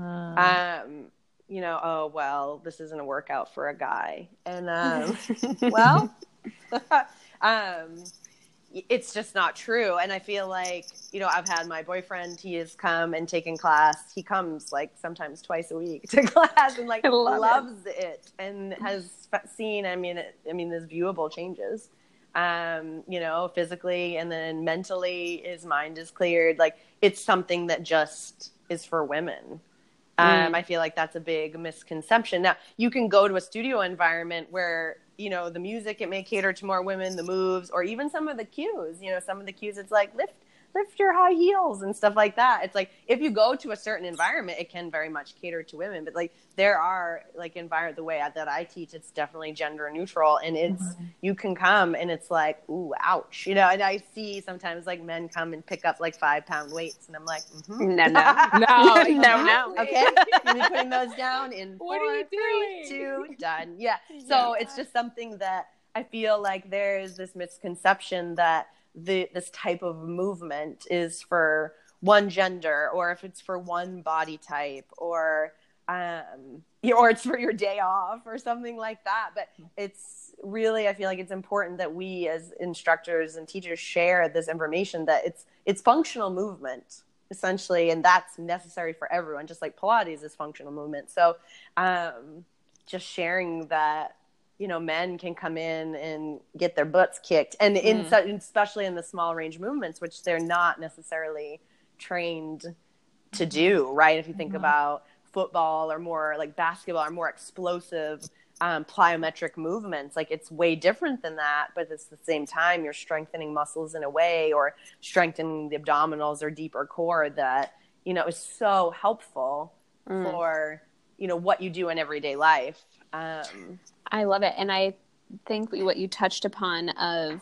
um, you know, oh well, this isn't a workout for a guy, and um, well, um, it's just not true. And I feel like, you know, I've had my boyfriend, he has come and taken class. He comes like sometimes twice a week to class and like love loves it. it. and has seen, I mean, it, I mean, there's viewable changes, um, you know, physically and then mentally his mind is cleared. Like it's something that just is for women. Um, mm. I feel like that's a big misconception. Now, you can go to a studio environment where you know the music it may cater to more women the moves or even some of the cues you know some of the cues it's like lift lift your high heels and stuff like that. It's like if you go to a certain environment, it can very much cater to women. But like there are like environment the way that I teach, it's definitely gender neutral, and it's mm-hmm. you can come and it's like ooh ouch, you know. And I see sometimes like men come and pick up like five pound weights, and I'm like mm-hmm. no no no no no okay, you be putting those down in what four, are you doing? Three, two, done. Yeah. So yeah. it's just something that I feel like there is this misconception that the this type of movement is for one gender or if it's for one body type or um or it's for your day off or something like that. But it's really i feel like it's important that we as instructors and teachers share this information that it's it's functional movement essentially and that's necessary for everyone just like pilates is functional movement. So um just sharing that you know men can come in and get their butts kicked and in mm. especially in the small range movements which they're not necessarily trained to do right if you think mm-hmm. about football or more like basketball or more explosive um, plyometric movements like it's way different than that but at the same time you're strengthening muscles in a way or strengthening the abdominals or deeper core that you know is so helpful mm. for you know what you do in everyday life um, I love it. And I think what you touched upon of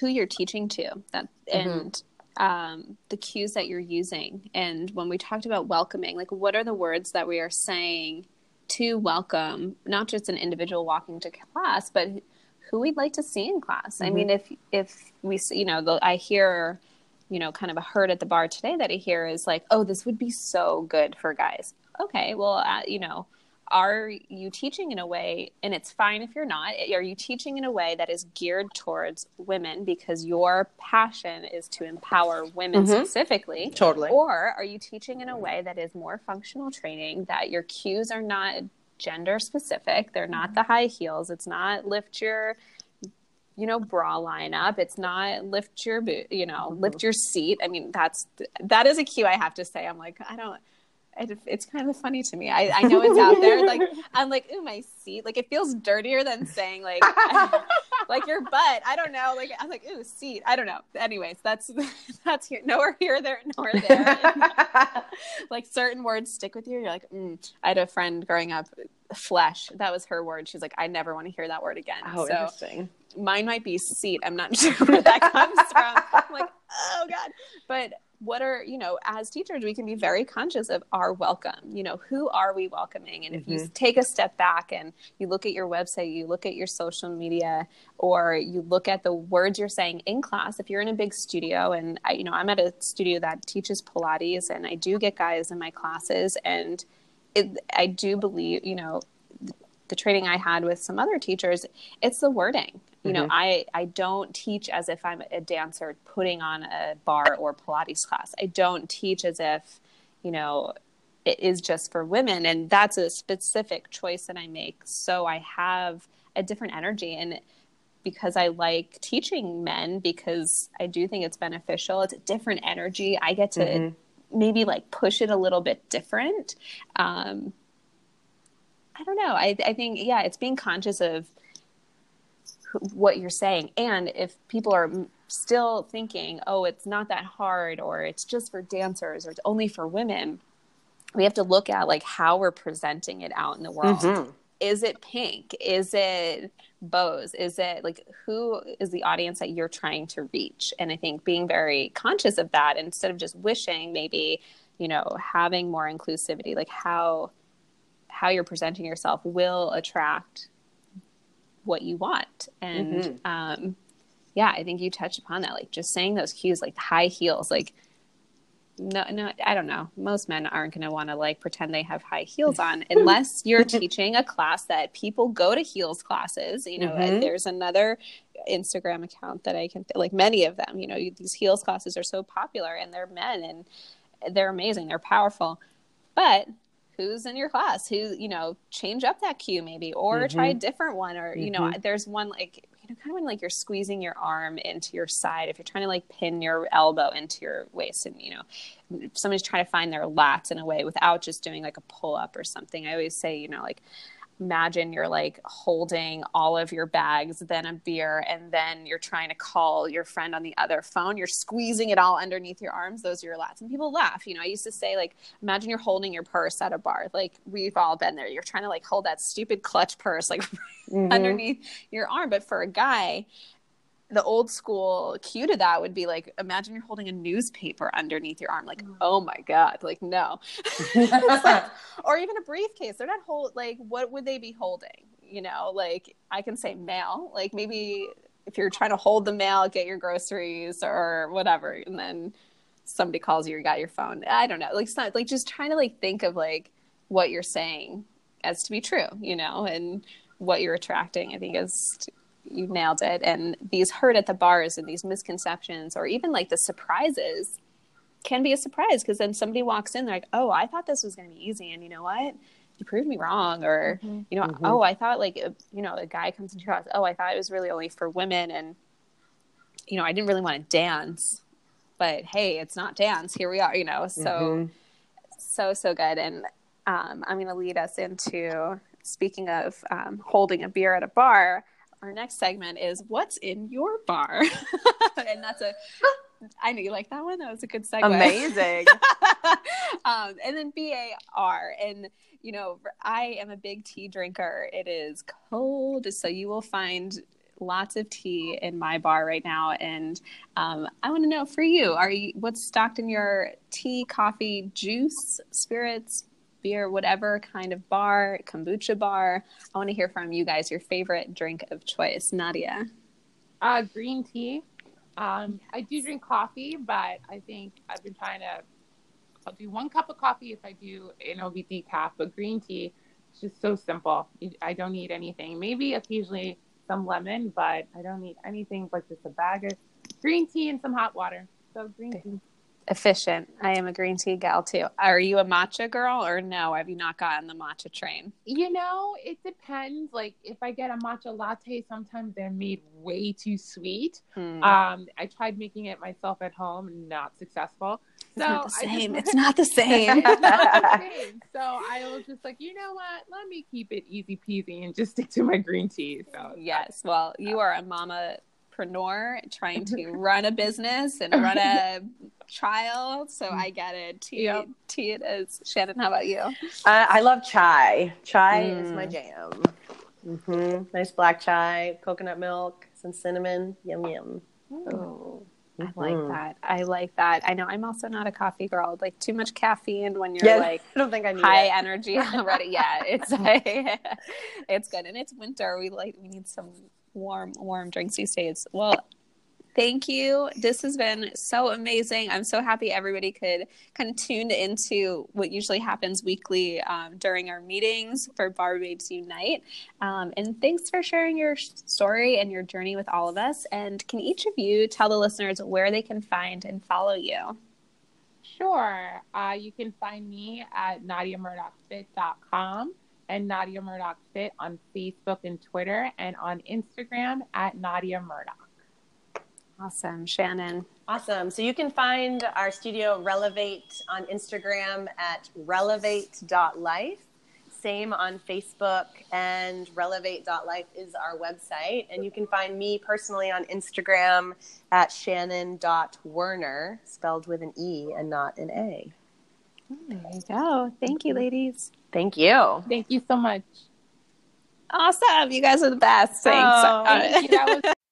who you're teaching to that mm-hmm. and um, the cues that you're using. And when we talked about welcoming, like what are the words that we are saying to welcome not just an individual walking to class, but who we'd like to see in class. Mm-hmm. I mean, if if we, you know, the, I hear, you know, kind of a herd at the bar today that I hear is like, oh, this would be so good for guys. Okay, well, uh, you know, are you teaching in a way and it's fine if you're not are you teaching in a way that is geared towards women because your passion is to empower women mm-hmm. specifically totally or are you teaching in a way that is more functional training that your cues are not gender specific they're not the high heels it's not lift your you know bra line up it's not lift your boot you know mm-hmm. lift your seat i mean that's that is a cue i have to say i'm like i don't it, it's kind of funny to me. I, I know it's out there. Like I'm like, ooh, my seat. Like it feels dirtier than saying like like your butt. I don't know. Like I'm like, ooh, seat. I don't know. Anyways, that's that's here. Nowhere here, there, nor there. like certain words stick with you. You're like, mm. I had a friend growing up, flesh. That was her word. She's like, I never want to hear that word again. Oh, so, interesting. Mine might be seat. I'm not sure where that comes from. I'm like, oh god. But what are you know as teachers we can be very conscious of our welcome you know who are we welcoming and mm-hmm. if you mm-hmm. take a step back and you look at your website you look at your social media or you look at the words you're saying in class if you're in a big studio and I, you know i'm at a studio that teaches pilates and i do get guys in my classes and it, i do believe you know the training I had with some other teachers, it's the wording. You know, mm-hmm. I, I don't teach as if I'm a dancer putting on a barre or Pilates class. I don't teach as if, you know, it is just for women. And that's a specific choice that I make. So I have a different energy. And because I like teaching men, because I do think it's beneficial, it's a different energy. I get to mm-hmm. maybe like push it a little bit different. Um, I don't know. I, I think, yeah, it's being conscious of what you're saying. And if people are still thinking, oh, it's not that hard, or it's just for dancers, or it's only for women, we have to look at like how we're presenting it out in the world. Mm-hmm. Is it pink? Is it bows? Is it like who is the audience that you're trying to reach? And I think being very conscious of that instead of just wishing maybe, you know, having more inclusivity, like how how you're presenting yourself will attract what you want. And mm-hmm. um, yeah, I think you touched upon that. Like just saying those cues, like the high heels, like no, no, I don't know. Most men aren't going to want to like pretend they have high heels on unless you're teaching a class that people go to heels classes. You know, mm-hmm. there's another Instagram account that I can like many of them. You know, these heels classes are so popular and they're men and they're amazing. They're powerful, but who's in your class who you know change up that cue maybe or mm-hmm. try a different one or you mm-hmm. know there's one like you know kind of when like you're squeezing your arm into your side if you're trying to like pin your elbow into your waist and you know somebody's trying to find their lats in a way without just doing like a pull up or something i always say you know like imagine you're like holding all of your bags, then a beer, and then you're trying to call your friend on the other phone. You're squeezing it all underneath your arms. Those are your lats. And people laugh. You know, I used to say, like, imagine you're holding your purse at a bar. Like, we've all been there. You're trying to like hold that stupid clutch purse like mm-hmm. underneath your arm. But for a guy, the old school cue to that would be like imagine you're holding a newspaper underneath your arm like mm. oh my god like no. Like, or even a briefcase they're not hold like what would they be holding you know? Like i can say mail like maybe if you're trying to hold the mail get your groceries or whatever and then somebody calls you you got your phone. I don't know like it's not like just trying to like think of like what you're saying as to be true you know? And what you're attracting i think is you nailed it. And these hurt at the bars and these misconceptions, or even like the surprises, can be a surprise because then somebody walks in, they're like, "Oh, I thought this was going to be easy," and you know what? You proved me wrong, or mm-hmm. you know, mm-hmm. oh, I thought like you know, a guy comes into your house, oh, I thought it was really only for women, and you know, I didn't really want to dance, but hey, it's not dance. Here we are, you know. So, mm-hmm. so so good, and um, I'm going to lead us into speaking of um, holding a beer at a bar our next segment is what's in your bar? And that's a i know you like that one. That was a good segue. Amazing. Um, and then bar and you know i am a big tea drinker. It is cold so you will find lots of tea in my bar right now. And um, i want to know for you are you what's stocked in your tea coffee juice spirits beer, whatever kind of bar, kombucha bar. I want to hear from you guys your favorite drink of choice. Nadia. Uh, green tea. Um, I do drink coffee, but I think I've been trying to. I'll do one cup of coffee if I do an OV decaf, but green tea is just so simple. I don't need anything. Maybe occasionally some lemon, but I don't need anything but just a bag of green tea and some hot water. So green tea efficient. I am a green tea gal too. Are you a matcha girl or no? Have you not gotten the matcha train? You know, it depends. Like if I get a matcha latte, sometimes they're made way too sweet. Hmm. Um, I tried making it myself at home, not successful. It's so not the same. Just... It's not the same. it's not the same. So I was just like, you know what? Let me keep it easy peasy and just stick to my green tea. So yes, well, you are a mama entrepreneur trying to run a business and run a child, so I get it. Tea, yep. tea it is. Shannon, how about you? Uh, I love chai. Chai mm. is my mm. jam. Mm-hmm. Nice black chai, coconut milk, some cinnamon. Yum yum. Oh. I like mm-hmm. that. I like that. I know I'm also not a coffee girl. Like too much caffeine when you're yeah, like I don't think I need high it. energy already. yeah, it's like, it's good. And it's winter. We like we need some warm warm drinks these days. Well, thank you. This has been so amazing. I'm so happy everybody could kind of tune into what usually happens weekly um, during our meetings for Barre Babes Unite. Um, and thanks for sharing your story and your journey with all of us. And can each of you tell the listeners where they can find and follow you? Sure. Uh, you can find me at NadiaMurdockFit.com and Nadia Murdock Fit on Facebook and Twitter and on Instagram at Nadia Murdock. Awesome. Shannon. Awesome. So you can find our studio Relevate on Instagram at relevate.life. Same on Facebook, and relevate.life is our website. And you can find me personally on Instagram at shannon.werner, spelled with an E and not an A. Oh, there you go. Thank you, ladies. Thank you. Thank you so much. Awesome. You guys are the best. Thanks. Oh, Thank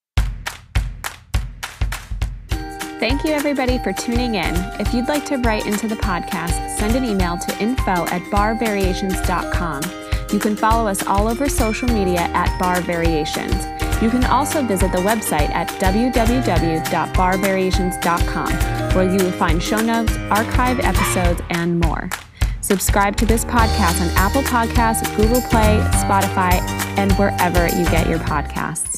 Thank you, everybody, for tuning in. If you'd like to write into the podcast, send an email to info at barrevariations.com. You can follow us all over social media at Barre Variations. You can also visit the website at www.barrevariations.com, where you will find show notes, archive episodes, and more. Subscribe to this podcast on Apple Podcasts, Google Play, Spotify, and wherever you get your podcasts.